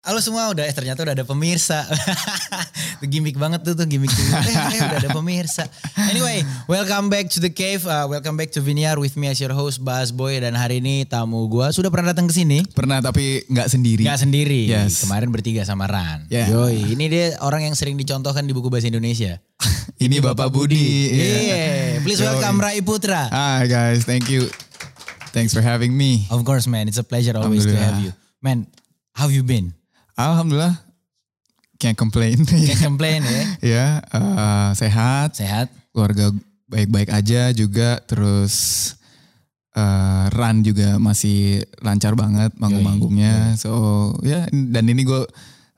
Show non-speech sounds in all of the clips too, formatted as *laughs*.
Halo semua udah eh ternyata udah ada pemirsa. Itu *laughs* gimmick banget tuh tuh gimmick gimmick. Eh, eh, udah ada pemirsa. Anyway, welcome back to the cave. Uh, welcome back to Viniar with me as your host Bas Boy dan hari ini tamu gua sudah pernah datang ke sini. Pernah tapi nggak sendiri. Gak sendiri. Yes. Kemarin bertiga sama Ran. Yeah. Yoi, ini dia orang yang sering dicontohkan di buku bahasa Indonesia. *laughs* Ini Bapak Budi. Iya. Yeah. Please Yoi. welcome Rai Putra. Hi guys, thank you. Thanks for having me. Of course man, it's a pleasure always to have you. Man, how have you been? Alhamdulillah, can't complain. Can't *laughs* complain ya. ya, eh, sehat, Sehat? keluarga baik-baik aja juga. Terus eh, run juga masih lancar banget manggung-manggungnya. So ya, dan ini gue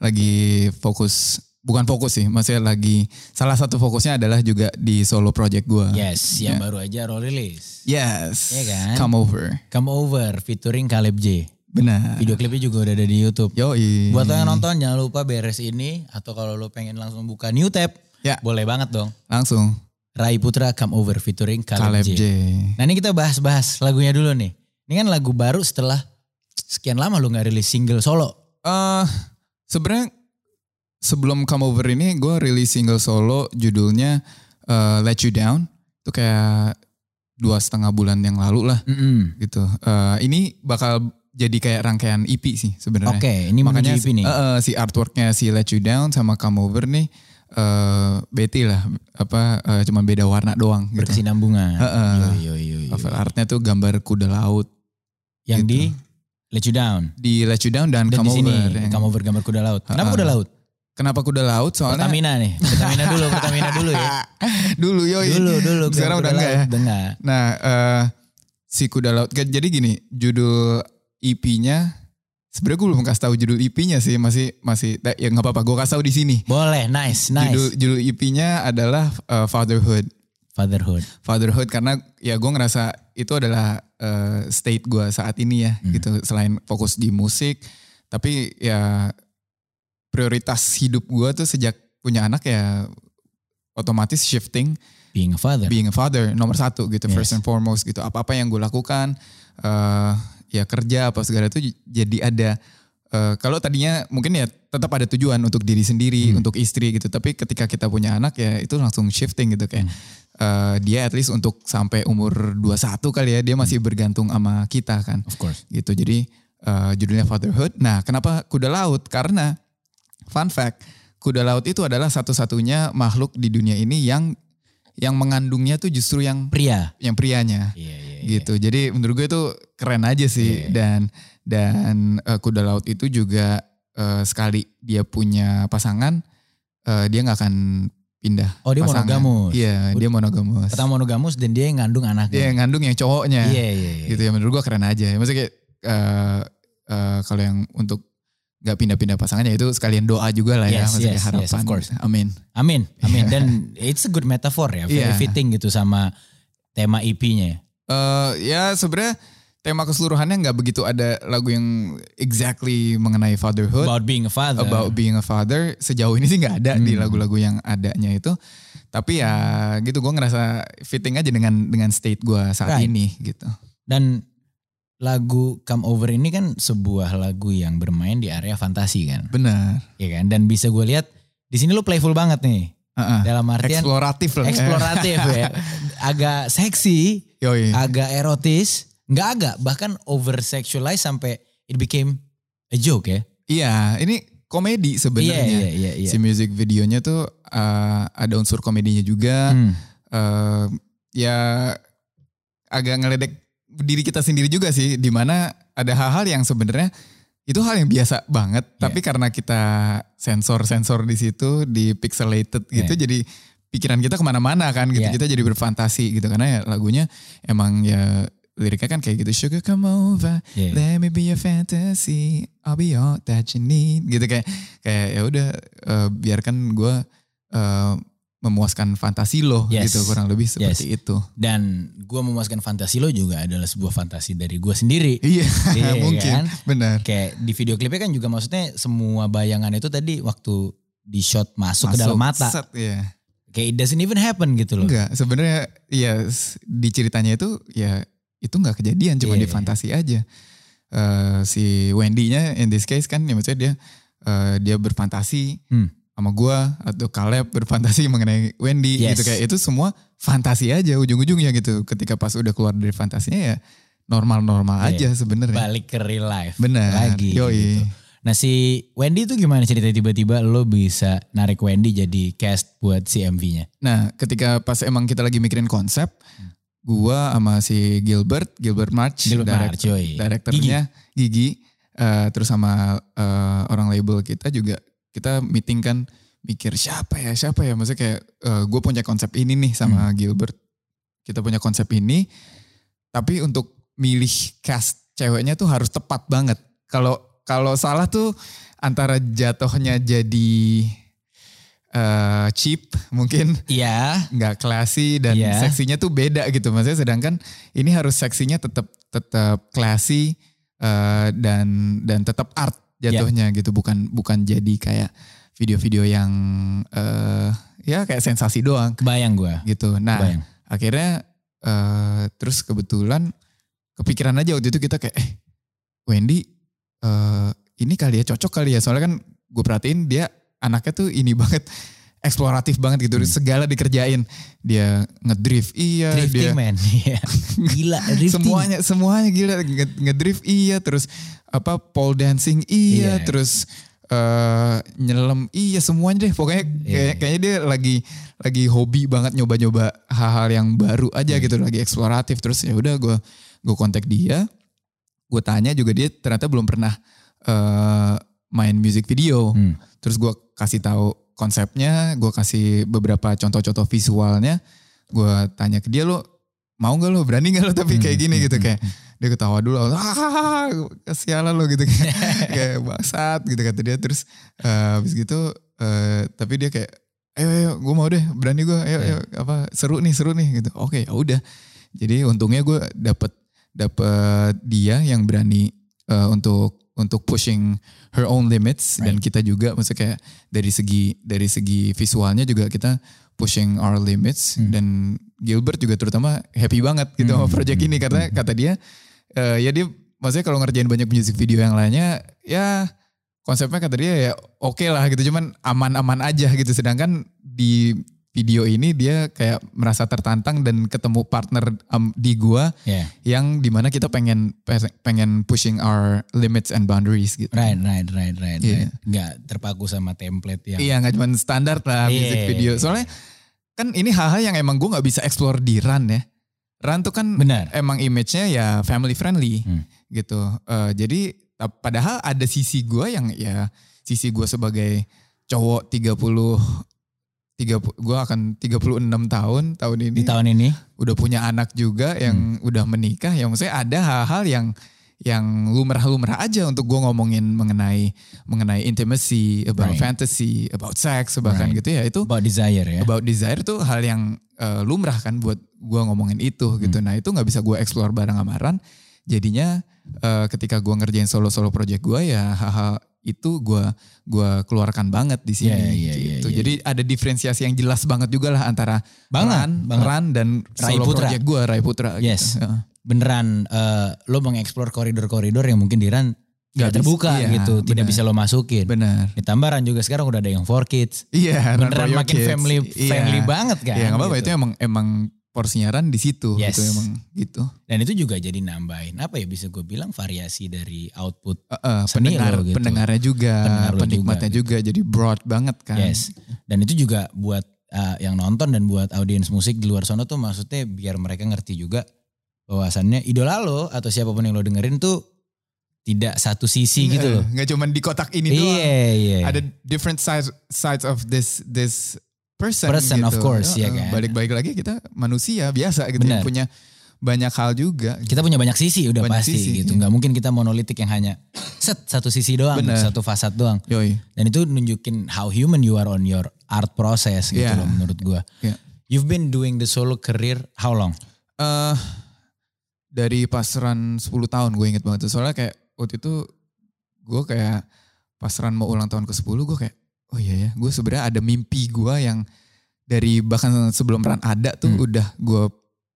lagi fokus. Bukan fokus sih, maksudnya lagi salah satu fokusnya adalah juga di solo project gue. Yes, yang baru aja roll release. Yes. Iya kan? Come over. Come Over featuring Caleb J. Benar. Video klipnya juga udah ada di YouTube. Yoi. Buat lo yang nonton jangan lupa beres ini atau kalau lo pengen langsung buka new tab, Ya. boleh banget dong. Langsung. Rai Putra Come Over featuring Caleb, Caleb J. J. Nah ini kita bahas-bahas lagunya dulu nih. Ini kan lagu baru setelah sekian lama lo nggak rilis single solo. Eh sebenarnya sebelum Come Over ini gue rilis single solo judulnya eh, Let You Down. Itu kayak dua setengah bulan yang lalu lah Mm-mm. gitu. Eh, ini bakal jadi kayak rangkaian EP sih sebenarnya. Oke, ini Makanya EP nih. eh, si artworknya si Let You Down sama Come Over nih eh Betty lah apa eh, cuman beda warna doang gitu. Berkesinambungan. Heeh. Yo, yo, yo, yo. Cover artnya tuh gambar kuda laut Yang gitu. di Let You Down. di Let You Down dan, Dan Come di sini Over. yang- Come Over gambar kuda laut. Kenapa Heeh. kuda laut? Kenapa kuda laut? Soalnya Pertamina nih. Pertamina dulu, Pertamina dulu ya. *laughs* dulu yoi. Dulu, dulu. Sekarang kuda udah enggak ya. Udah enggak. Nah, eh si kuda laut. Jadi gini, judul EP-nya sebenarnya gue belum kasih tahu judul EP-nya sih, masih masih ya nggak apa-apa, gue kasih tahu di sini. Boleh, nice, nice. Judul judul EP-nya adalah eh, Fatherhood. Fatherhood. Fatherhood karena ya gue ngerasa itu adalah eh, state gue saat ini ya, Hmm. gitu. Selain fokus di musik, tapi ya prioritas hidup gue tuh sejak punya anak ya otomatis shifting Being a father. being a father nomor satu gitu Yes. first and foremost gitu apa apa yang gue lakukan eh ya kerja apa segala itu jadi ada eh, kalau tadinya mungkin ya tetap ada tujuan untuk diri sendiri Hmm. untuk istri gitu tapi ketika kita punya anak ya itu langsung shifting gitu kayak Hmm. eh, dia at least untuk sampai umur 21 kali ya dia masih Hmm. bergantung sama kita kan Of course. gitu jadi eh, judulnya fatherhood nah kenapa kuda laut karena fun fact kuda laut itu adalah satu-satunya makhluk di dunia ini yang yang mengandungnya tuh justru yang Pria. yang prianya iya, iya. Gitu jadi menurut gue itu keren aja sih Iya. dan dan eh, kuda laut itu juga eh, sekali dia punya pasangan eh, dia nggak akan pindah Oh dia pasangan. monogamus. iya dia monogamus Pertama monogamus dan dia yang ngandung dia anaknya. yang ngandung yang cowoknya Iya, iya, iya. gitu ya menurut gua keren aja maksudnya kayak eh, eh, kalau yang untuk nggak pindah-pindah pasangannya itu sekalian doa juga lah ya Yes, maksudnya yes, harapan yes, of course. amin Amin, amin. Dan *laughs* it's a good metaphor ya. Very Iya. fitting gitu sama tema EP-nya. Eh, ya sebenarnya tema keseluruhannya nggak begitu ada lagu yang exactly mengenai fatherhood About being a father. about being a father sejauh ini sih nggak ada di Hmm. lagu-lagu yang adanya itu tapi ya gitu gue ngerasa fitting aja dengan dengan state gue saat Right. ini gitu Dan lagu Come Over ini kan sebuah lagu yang bermain di area fantasi kan. benar Iya kan? Dan bisa gue lihat di sini lu playful banget nih. Heeh. Dalam artian eksploratif lah eksploratif ya. *laughs* Agak seksi, Yoi. agak erotis, nggak agak bahkan over sexualize sampai it became a joke ya. Iya, ini komedi Iya sebenarnya. iya iya iya. Si music videonya tuh uh, ada unsur komedinya juga. Hmm. Uh, ya agak ngeledek diri kita sendiri juga sih, di mana ada hal-hal yang sebenarnya itu hal yang biasa banget, Iya. tapi karena kita sensor-sensor di situ, di pixelated gitu, Iya. jadi pikiran kita ke mana-mana kan gitu, Iya. kita jadi berfantasi gitu, karena ya lagunya emang ya liriknya kan kayak gitu, sugar come over, Iya. Let me be your fantasy, I'll be all that you need. Gitu kayak kayak ya udah eh, biarkan gue eh, memuaskan fantasi lo Yes. gitu kurang lebih seperti itu. Dan gue memuaskan fantasi lo juga adalah sebuah fantasi dari gue sendiri. Iya, *laughs* Iya *laughs* mungkin kan? benar. Kayak di video klipnya kan juga maksudnya semua bayangan itu tadi waktu di shot masuk, ke dalam mata. set, iya. Kayak it doesn't even happen gitu loh. Enggak, sebenarnya ya di ceritanya itu ya itu nggak kejadian cuma Iya, di iya. fantasi aja. Eh, si Wendy-nya in this case kan ya maksudnya dia eh, dia berfantasi Hmm. sama gua atau Caleb berfantasi mengenai Wendy Yes. gitu kayak itu semua fantasi aja ujung-ujungnya gitu. Ketika pas udah keluar dari fantasinya ya normal-normal Iya. aja sebenarnya. Balik ke real life. Bener. Lagi. Yoi. gitu. Nah si Wendy tuh gimana ceritanya tiba-tiba lo bisa narik Wendy jadi cast buat si MV-nya? Nah, ketika pas emang kita lagi mikirin konsep, gua sama si Gilbert, Gilbert March, Gilbert direct- March, direkturnya Gigi, eh, terus sama eh, orang label kita juga kita meeting kan mikir siapa ya, siapa ya, maksudnya kayak gue punya konsep ini nih sama Hmm. Gilbert, kita punya konsep ini, tapi untuk milih cast ceweknya tuh harus tepat banget. Kalau kalau salah tuh antara jatuhnya jadi eh, cheap mungkin Iya. nggak classy dan Iya. seksinya tuh beda gitu. Maksudnya sedangkan ini harus seksinya tetap tetap classy eh, dan dan tetap art jatuhnya gitu. Bukan bukan jadi kayak video-video yang eh ya kayak sensasi doang Kebayang gue. gitu. Nah, Kebayang. akhirnya eh terus kebetulan kepikiran aja waktu itu kita kayak eh Wendy eh ini kali ya cocok kali ya soalnya kan gue perhatiin dia anaknya tuh ini banget *laughs* eksploratif banget gitu segala dikerjain dia ngedrift iya Hmm. Drifting dia man. *laughs* Iya. Gila *laughs* drifting. semuanya semuanya gila Nge- ngedrift iya terus apa pole dancing iya, Iya. terus eh nyelam iya semuanya deh pokoknya Iya. kayak, kayaknya dia lagi lagi hobi banget nyoba-nyoba hal-hal yang baru aja Iya. gitu lagi eksploratif terus ya udah gue gue kontak dia gue tanya juga dia ternyata belum pernah eh main music video. Hmm. terus gue kasih tahu konsepnya gue kasih beberapa contoh-contoh visualnya. Gue tanya ke dia lo mau nggak lo berani nggak lo tapi kayak Hmm, gini? Gitu kayak dia ketawa dulu ah kesialan lo gitu kayak, *laughs* kayak bangsat gitu kata dia. Terus eh, habis gitu eh, tapi dia kayak ayo ayo gue mau deh berani gue ayo ayo apa seru nih seru nih gitu. Oke ya udah. Jadi untungnya gue dapet dapet dia yang berani eh, untuk untuk pushing her own limits. Dan kita juga maksudnya kayak dari segi dari segi visualnya juga kita pushing our limits. Dan Gilbert juga terutama happy banget gitu sama project ini. Karena kata dia eh, ya dia maksudnya kalau ngerjain banyak music video yang lainnya ya konsepnya kata dia ya oke lah gitu. Cuman aman-aman aja gitu. Sedangkan di video ini dia kayak merasa tertantang dan ketemu partner um, di gua Iya. yang di mana kita pengen pengen pushing our limits and boundaries gitu. Right, right, right, right. Iya. right. Nggak terpaku sama template yang. Iya nggak cuma standar lah Iya. music video. Soalnya kan ini hal-hal yang emang gue nggak bisa explore di Run ya. Run tuh kan Benar. emang image-nya ya family friendly Hmm. gitu. Eh, jadi padahal ada sisi gue yang ya sisi gue sebagai cowok 30 30 gue akan 36 tahun tahun ini Di tahun ini. udah punya anak juga yang Hmm. udah menikah ya maksudnya ada hal-hal yang yang lumrah-lumrah aja untuk gue ngomongin mengenai mengenai intimacy, about Right. fantasy, about sex bahkan Right. gitu ya itu About desire ya. about desire tuh hal yang eh, lumrah kan buat gue ngomongin itu gitu. Hmm. Nah itu nggak bisa gue explore bareng sama Ran. Jadinya eh, ketika gue ngerjain solo-solo project gue ya hal-hal itu gue gua keluarkan banget di sini Iya, iya, iya, gitu. Iya. Jadi ada diferensiasi yang jelas banget juga lah antara Banget, Ran, banget. Ran dan Rai solo Putra. project gue Rai Putra. Yes. Gitu. Beneran eh, lo mengeksplor koridor-koridor yang mungkin di Ran nggak terbuka iya, gitu. Tidak benar. bisa lo masukin. Benar. Ditambah Ran juga sekarang udah ada yang for kids. Iya. Ran Beneran makin Kids. family Iya. friendly banget kan. Iya nggak apa-apa gitu. itu emang emang porsinya Ran di situ Yes. gitu emang gitu. Dan itu juga jadi nambahin apa ya bisa gue bilang variasi dari output. Eh, Seni pendengar lo gitu. pendengarnya juga, Pendengar penikmatnya juga, jadi broad banget kan. Yes. Dan itu juga buat uh, yang nonton dan buat audiens musik di luar sana tuh maksudnya biar mereka ngerti juga bahwasannya idola lo atau siapa pun yang lo dengerin tuh tidak satu sisi gitu loh. Nggak cuma di kotak ini doang. Iya, iya. Ada different sides sides of this this person. Person, gitu. of course, ya eh, kan. Balik-balik lagi kita manusia biasa gitu yang punya banyak hal juga. kita punya banyak sisi udah Banyak pasti sisi, gitu. iya. Nggak mungkin kita monolitik yang hanya *clears throat* set satu sisi doang, Benar. satu fasad doang. Yoi. Dan itu nunjukin how human you are on your art process gitu Iya. loh menurut gua. Iya. You've been doing the solo career how long? eh dari pasaran 10 tahun gue inget banget tuh. Soalnya kayak waktu itu gue kayak pasaran mau ulang tahun ke 10 gue kayak oh iya ya gue sebenarnya ada mimpi gue yang dari bahkan sebelum Ran ada tuh Hmm. udah gue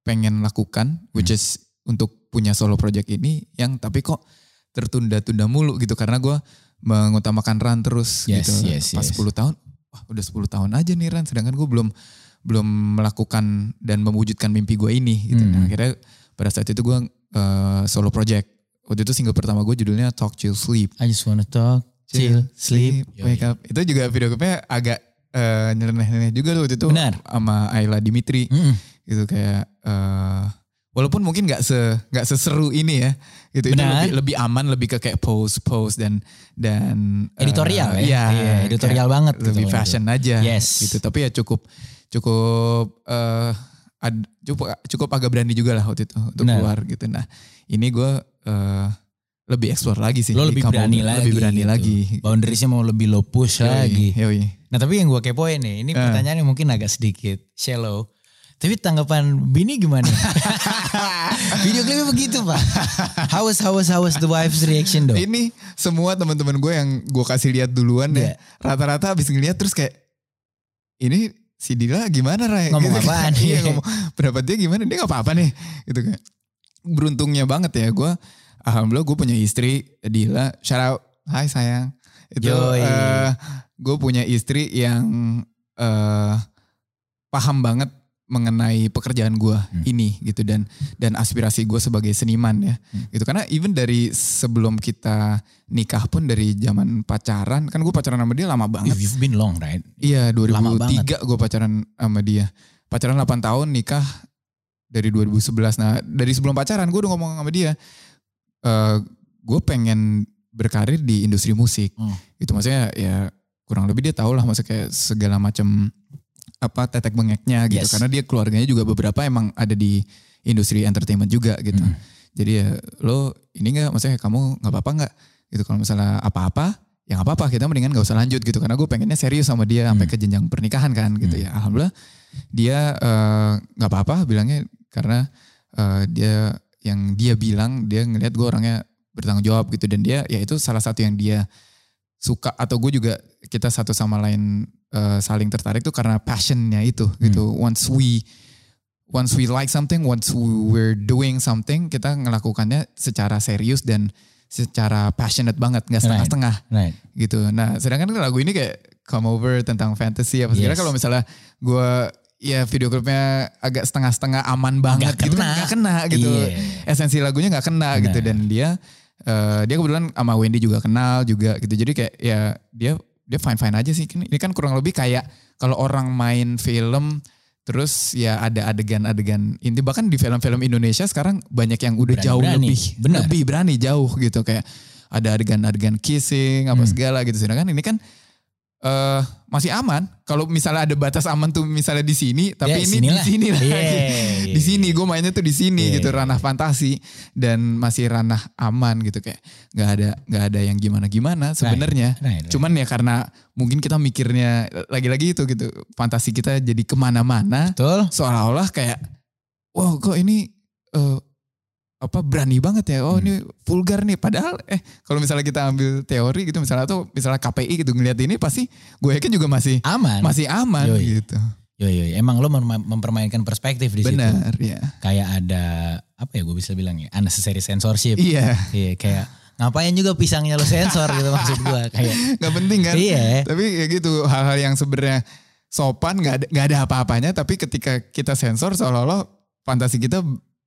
pengen lakukan which is untuk punya solo project ini yang tapi kok tertunda-tunda mulu gitu karena gue mengutamakan run terus Yes, gitu. yes, Pas yes. 10 tahun, wah udah 10 tahun aja nih run sedangkan gue belum belum melakukan dan mewujudkan mimpi gue ini gitu. Hmm. Nah, akhirnya pada saat itu gue eh, solo project. Waktu itu single pertama gue judulnya Talk Chill Sleep. I just wanna talk, chill, sleep. wake up. Itu juga video klipnya agak eh, nyeleneh-nyeleneh juga tuh waktu itu Benar. sama Ayla Dimitri Mm-mm. gitu kayak eh, walaupun mungkin nggak se nggak seseru ini ya gitu itu Benar. lebih lebih aman lebih ke kayak pose pose dan dan eh, Editorial ya? iya, Iya, editorial banget gitu lebih kalau fashion aja Yes. gitu tapi ya cukup cukup eh ad- cukup cukup agak berani juga lah waktu itu untuk Benar. keluar gitu nah ini gue eh, lebih explore lagi sih Lo lebih berani lagi. lebih berani gitu. lagi Boundariesnya mau lebih lo push Yoi, lagi. yoi. Nah tapi yang gue kepoin nih, ini Eh. pertanyaannya mungkin agak sedikit shallow. Tapi tanggapan Bini gimana? *laughs* Video klipnya begitu pak. How was, how was, how was the wife's reaction dong? Ini semua teman-teman gue yang gue kasih lihat duluan Iya. ya, rata-rata habis ngeliat terus kayak ini si Dila gimana Ray? Ngomong Gitu kan. apaan? iya ngomong pendapat dia gimana? Dia nggak apa-apa nih, gitu kan. Beruntungnya banget ya gue. Alhamdulillah gue punya istri Dila. Shout out, Hai sayang. Itu Yoi. gue punya istri yang eh paham banget mengenai pekerjaan gue Hmm. ini gitu dan dan aspirasi gue sebagai seniman ya Hmm. gitu karena even dari sebelum kita nikah pun dari zaman pacaran kan gue pacaran sama dia lama banget You've been long right? iya Lama banget. 2003 gue pacaran sama dia pacaran 8 tahun nikah dari 2011 nah dari sebelum pacaran gue udah ngomong sama dia eh gue pengen berkarir di industri musik Hmm. itu maksudnya ya kurang lebih dia tahu lah maksudnya kayak segala macam apa tetek bengeknya gitu Yes. karena dia keluarganya juga beberapa emang ada di industri entertainment juga gitu Hmm. jadi ya lo ini nggak maksudnya kamu nggak apa-apa nggak gitu kalau misalnya apa-apa ya nggak apa-apa kita mendingan nggak usah lanjut gitu karena gue pengennya serius sama dia sampai Hmm. ke jenjang pernikahan kan gitu Hmm. ya alhamdulillah dia eh, nggak apa-apa bilangnya karena eh, dia yang dia bilang dia ngelihat gue orangnya bertanggung jawab gitu. Dan dia ya itu salah satu yang dia suka. Atau gue juga kita satu sama lain eh, saling tertarik tuh karena passionnya itu gitu. Once we once we like something once we're doing something kita ngelakukannya secara serius dan secara passionate banget. Nggak setengah-setengah. Right. gitu. Nah, sedangkan lagu ini kayak come over tentang fantasy apa segala. Yes. kalau misalnya gue ya video klipnya agak setengah-setengah aman banget Nggak gitu kena. kan nggak kena gitu. Iya. Esensi lagunya nggak kena gitu Benar. dan dia eh, dia kebetulan sama Wendy juga kenal juga gitu. Jadi kayak ya dia dia fine fine aja sih. Ini kan kurang lebih kayak kalau orang main film terus ya ada adegan-adegan inti bahkan di film-film Indonesia sekarang banyak yang udah jauh Berani-berani. lebih Benar. lebih berani jauh gitu kayak ada adegan-adegan kissing apa Hmm. segala gitu sedangkan ini kan eh masih aman kalau misalnya ada batas aman tuh misalnya di sini tapi Ya, ini sinilah. di sini lagi Iya, *laughs* di sini gue mainnya tuh di sini Iya, gitu iya. ranah fantasi dan masih ranah aman gitu kayak nggak ada nggak ada yang gimana gimana sebenarnya Right, right. cuman ya karena mungkin kita mikirnya lagi-lagi itu gitu fantasi kita jadi ke mana-mana Betul. seolah-olah kayak wow kok ini eh, apa berani banget ya oh Hmm. ini vulgar nih padahal eh kalau misalnya kita ambil teori gitu misalnya atau misalnya KPI gitu ngeliat ini pasti gue yakin juga masih Aman. masih aman Yoi. gitu Yo, yo. Emang lo mem- mempermainkan perspektif di situ. benar ya Kayak ada apa ya gue bisa bilang ya unnecessary censorship. iya Iya kayak ngapain juga pisangnya lo sensor gitu maksud gue *laughs* kayak. nggak penting kan Iya. tapi ya gitu hal-hal yang sebenarnya sopan nggak ada nggak ada apa-apanya tapi ketika kita sensor seolah-olah fantasi kita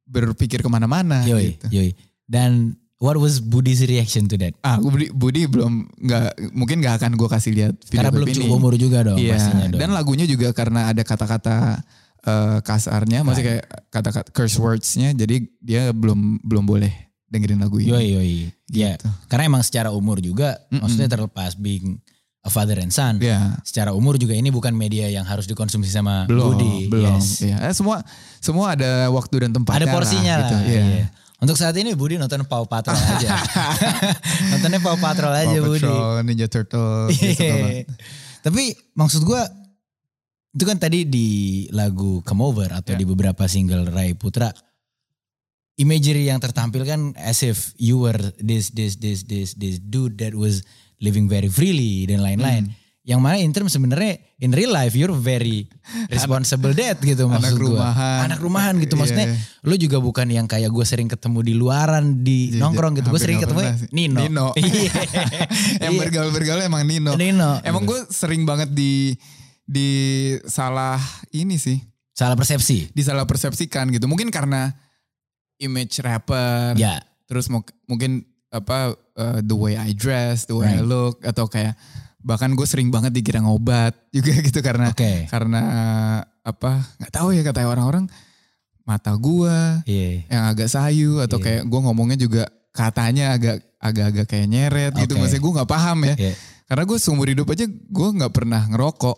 berpikir ke mana-mana Yoi, gitu. yoi. Dan what was Budi's reaction to that? ah Budi, Budi belum nggak mungkin nggak akan gue kasih lihat video Karena belum ini. cukup umur juga dong Iya, pastinya dong. dan lagunya juga karena ada kata-kata eh, kasarnya, maksudnya kayak kata-kata curse words-nya, jadi dia belum belum boleh dengerin lagu ini. Yoi, yoi. Ya, Gitu. karena emang secara umur juga, Mm-mm. maksudnya terlepas being a father and son, Ya, secara umur juga ini bukan media yang harus dikonsumsi sama belum, Budi. belum. Yes. Ya, eh, semua semua ada waktu dan tempatnya. Ada porsinya lah. lah. gitu. Iya. iya. Untuk saat ini Budi nonton Paw Patrol aja. *laughs* Nontonnya Paw Patrol aja Paw Budi. Patrol, Ninja Turtle. Iya. Tapi maksud gua itu kan tadi di lagu Come Over atau Ya. di beberapa single Rai Putra imagery yang tertampil kan as if you were this this this this this dude that was living very freely dan lain-lain. Hmm. Yang mana in terms sebenarnya in real life you're very *laughs* responsible dad gitu maksud Anak gua. rumahan. Anak rumahan gitu maksudnya. Iya. Lu juga bukan yang kayak gue sering ketemu di luaran di Iya, nongkrong gitu. Gue sering ketemu sih. Nino. Nino. *laughs* Iya. yang Iya. bergaul-bergaul emang Nino. Nino. Emang gue sering banget di di salah ini sih, Salah persepsi. disalah persepsikan gitu. Mungkin karena image rapper, Ya. terus mu- mungkin apa uh, the way I dress, the way I Right. look atau kayak bahkan gue sering banget dikira ngobat *laughs* juga gitu karena Oke. karena apa nggak tahu ya kata orang-orang mata gue Iya. yang agak sayu atau Iya. kayak gue ngomongnya juga katanya agak agak-agak kayak nyeret gitu Oke. maksudnya gue nggak paham ya Iya. karena gue seumur hidup aja gue nggak pernah ngerokok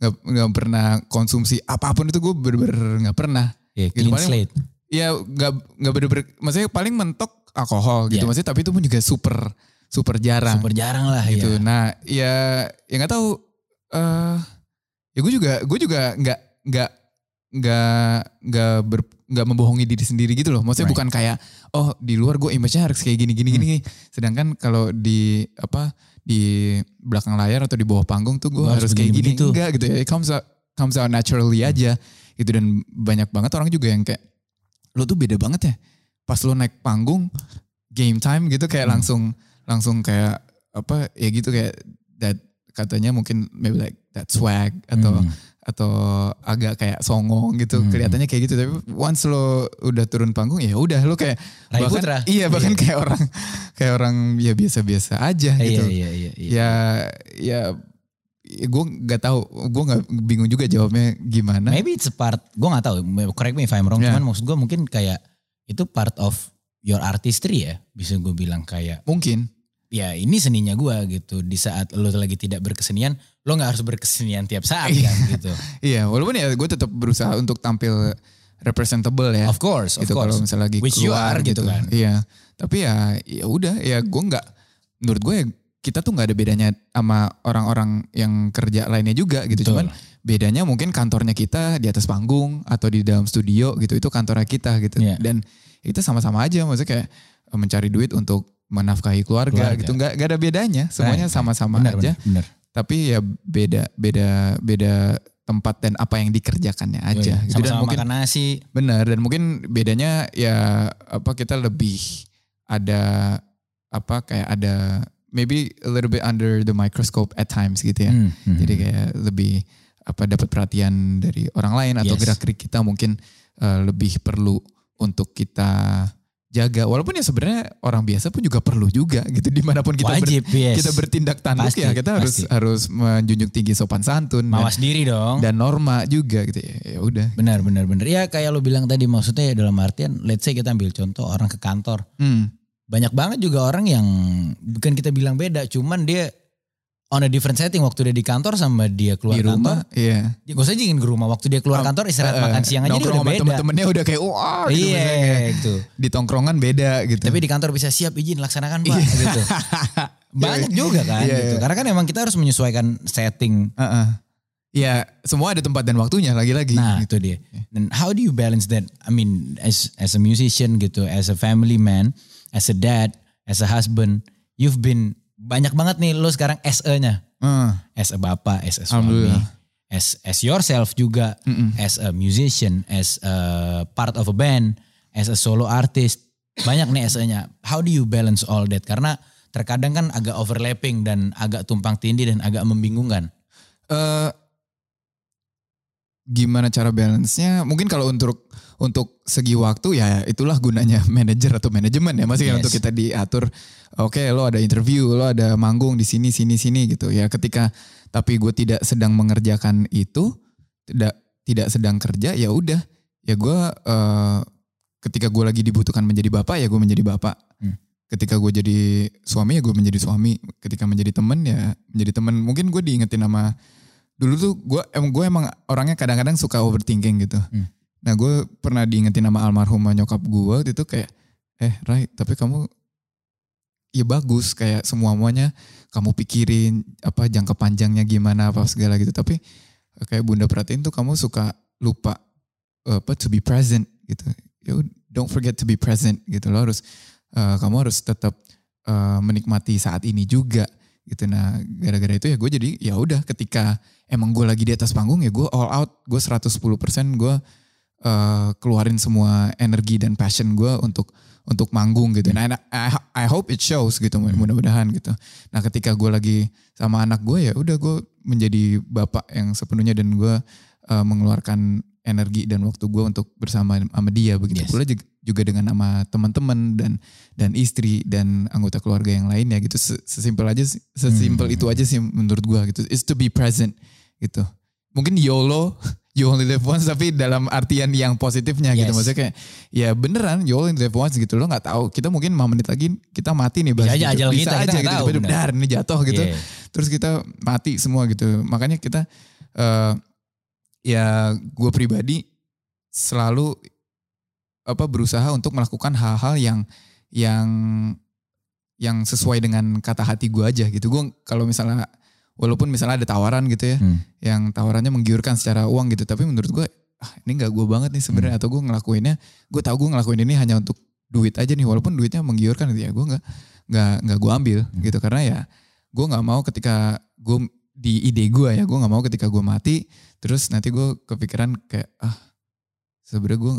nggak nggak pernah konsumsi apa pun itu gue bener-bener nggak pernah Iya, Gitu, paling- slate. ya nggak nggak bener-bener maksudnya paling mentok alkohol gitu Iya. maksudnya tapi itu pun juga super super jarang Super jarang lah gitu ya. nah ya ya nggak tahu eh ya gue juga gue juga nggak nggak nggak nggak ber nggak membohongi diri sendiri gitu loh maksudnya Right. bukan kayak oh di luar gue image-nya harus kayak gini gini Hmm. gini sedangkan kalau di apa di belakang layar atau di bawah panggung tuh gue harus harus kayak gini begini-begitu. enggak gitu ya it comes out comes out naturally aja gitu dan banyak banget orang juga yang kayak lo tuh beda banget ya pas lo naik panggung game time gitu kayak Hmm. langsung langsung kayak apa ya gitu kayak that katanya mungkin maybe like that swag atau Hmm. atau agak kayak songong gitu Hmm. kelihatannya kayak gitu tapi once lo udah turun panggung ya udah lo kayak Rai bahkan Putra. iya bahkan kayak orang kayak orang ya biasa-biasa aja Iya, gitu iya, iya, iya. ya ya gue nggak tahu gue nggak bingung juga jawabnya gimana Maybe it's a part, gue gak tahu, correct me if I'm wrong, Yeah. cuman maksud gue mungkin kayak itu part of your artistry ya, bisa gue bilang kayak, mungkin ya ini seninya gue gitu, di saat lo lagi tidak berkesenian, lo gak harus berkesenian tiap saat kan gitu. *laughs* iya walaupun ya gue tetap berusaha untuk tampil representable ya Of course, of gitu course. kalau misalnya lagi Which you keluar are gitu kan. Iya. Tapi ya ya udah ya gue nggak menurut gue ya kita tuh nggak ada bedanya sama orang-orang yang kerja lainnya juga gitu. Betul. Cuman bedanya mungkin kantornya kita di atas panggung atau di dalam studio gitu itu kantornya kita gitu. Iya. Dan kita sama-sama aja maksudnya kayak eh, mencari duit untuk menafkahi keluarga, Keluarga. gitu nggak nggak ada bedanya semuanya right. sama-sama Benar, aja benar, benar. tapi ya beda beda beda tempat dan apa yang dikerjakannya aja Yoi. gitu dan Sama-sama mungkin makan nasi, Benar dan mungkin bedanya ya apa kita lebih ada apa kayak ada maybe a little bit under the microscope at times gitu ya. Hmm, hmm. Jadi kayak lebih apa dapat perhatian dari orang lain atau Yes. gerak-gerik kita mungkin eh, lebih perlu untuk kita jaga. Walaupun ya sebenarnya orang biasa pun juga perlu juga gitu *laughs* di mana pun kita ber- wajib, yes. kita bertindak tanduk Pasti, ya kita harus pasti. harus menjunjung tinggi sopan santun dan, Mawas diri dong. dan norma juga gitu ya. Ya udah. Benar, benar, benar. Ya kayak lo bilang tadi maksudnya dalam artian, let's say kita ambil contoh orang ke kantor. Hmm. Banyak banget juga orang yang bukan kita bilang beda, cuman dia on a different setting waktu dia di kantor sama dia keluar di rumah kantor. iya. Ya, gak usah jingin ke rumah waktu dia keluar Oh, kantor istirahat Eh, makan siang aja dia udah beda. temen-temennya udah kayak wah gitu Iya gitu. di tongkrongan beda gitu. Tapi di kantor bisa siap izin laksanakan pak gitu. *laughs* Banyak juga kan Iya, gitu. iya. Karena kan emang kita harus menyesuaikan setting. Heeh. Ya semua ada tempat dan waktunya lagi-lagi. Nah gitu. itu dia. Dan how do you balance that? I mean as as a musician gitu, as a family man, as a dad, as a husband, you've been banyak banget nih lo sekarang SE-nya. As a bapak, as a suami, as as yourself juga, Mm-mm. as a musician, as a part of a band, as a solo artist. Banyak nih SE-nya. How do you balance all that? Karena terkadang kan agak overlapping dan agak tumpang tindih dan agak membingungkan. Eh, gimana cara balance-nya? Mungkin kalau untuk untuk segi waktu ya itulah gunanya *laughs* manajer atau manajemen ya masih Yes. untuk kita diatur. Oke, lo ada interview, lo ada manggung di sini sini sini gitu ya. Ketika tapi gue tidak sedang mengerjakan itu, tidak tidak sedang kerja ya udah ya gue eh, ketika gue lagi dibutuhkan menjadi bapak ya gue menjadi bapak. Hmm. Ketika gue jadi suami ya gue menjadi suami. Ketika menjadi temen ya menjadi temen. Mungkin gue diingetin sama dulu tuh gue emang gue emang orangnya kadang-kadang suka overthinking gitu. Hmm. Nah gue pernah diingetin sama almarhumah nyokap gue waktu itu kayak, eh Rai tapi kamu ya bagus kayak semua muanya kamu pikirin apa jangka panjangnya gimana apa segala gitu. Tapi kayak bunda perhatiin tuh kamu suka lupa apa to be present gitu. Ya don't forget to be present gitu. Lo harus eh, kamu harus tetap eh, menikmati saat ini juga gitu nah gara-gara itu ya gue jadi ya udah ketika emang gue lagi di atas panggung ya gue all out gue 110% gue uh, keluarin semua energi dan passion gue untuk untuk manggung gitu. Nah I, I hope it shows gitu mudah-mudahan gitu. Nah ketika gue lagi sama anak gue ya udah gue menjadi bapak yang sepenuhnya dan gue uh, mengeluarkan energi dan waktu gue untuk bersama sama dia. Begitu yes. pula juga dengan nama teman-teman dan dan istri dan anggota keluarga yang lainnya gitu. Sesimpel aja sesimpel hmm. itu aja sih menurut gue gitu. Is to be present gitu mungkin YOLO *laughs* you only live once tapi dalam artian yang positifnya gitu. yes. gitu maksudnya kayak ya beneran you only live once gitu lo nggak tahu kita mungkin 5 menit lagi kita mati nih bisa aja, gitu. bisa kita, aja kita gitu tahu, benar ini jatuh gitu yeah. terus kita mati semua gitu makanya kita uh, ya gue pribadi selalu apa berusaha untuk melakukan hal-hal yang yang yang sesuai dengan kata hati gue aja gitu gue kalau misalnya walaupun misalnya ada tawaran gitu ya hmm. yang tawarannya menggiurkan secara uang gitu. Tapi menurut gue ah, ini nggak gue banget nih sebenarnya. Hmm. atau gue ngelakuinnya gue tahu gue ngelakuin ini hanya untuk duit aja nih. Walaupun duitnya menggiurkan gitu ya gue nggak nggak nggak gue ambil hmm. gitu. Karena ya gue nggak mau ketika gue di ide gue ya gue nggak mau ketika gue mati terus nanti gue kepikiran kayak ah sebenarnya gue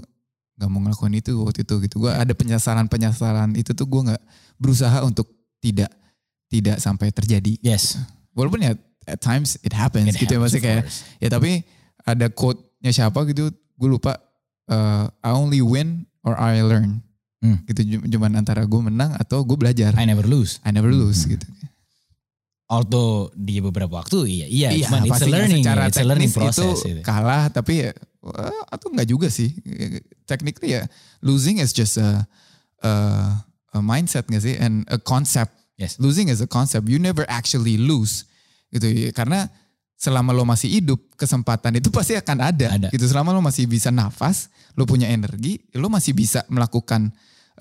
nggak mau ngelakuin itu waktu itu gitu. Gue ada penyesalan penyesalan itu tuh gue nggak berusaha untuk tidak tidak sampai terjadi. Yes walaupun ya at times it happens it gitu ya masih kayak ya tapi ada quote-nya siapa gitu gue lupa uh, I only win or I learn. Hmm. gitu cuman antara gue menang atau gue belajar. I never lose. I never lose hmm. gitu. Although di beberapa waktu iya iya, iya cuman it's a learning secara it's a learning process itu gitu. kalah tapi ya atau enggak juga sih. Technically ya losing is just a, a, a mindset gak sih? And a concept yes. losing is a concept you never actually lose gitu karena selama lo masih hidup kesempatan itu *laughs* pasti akan ada, ada. gitu selama lo masih bisa nafas lo punya energi lo masih bisa melakukan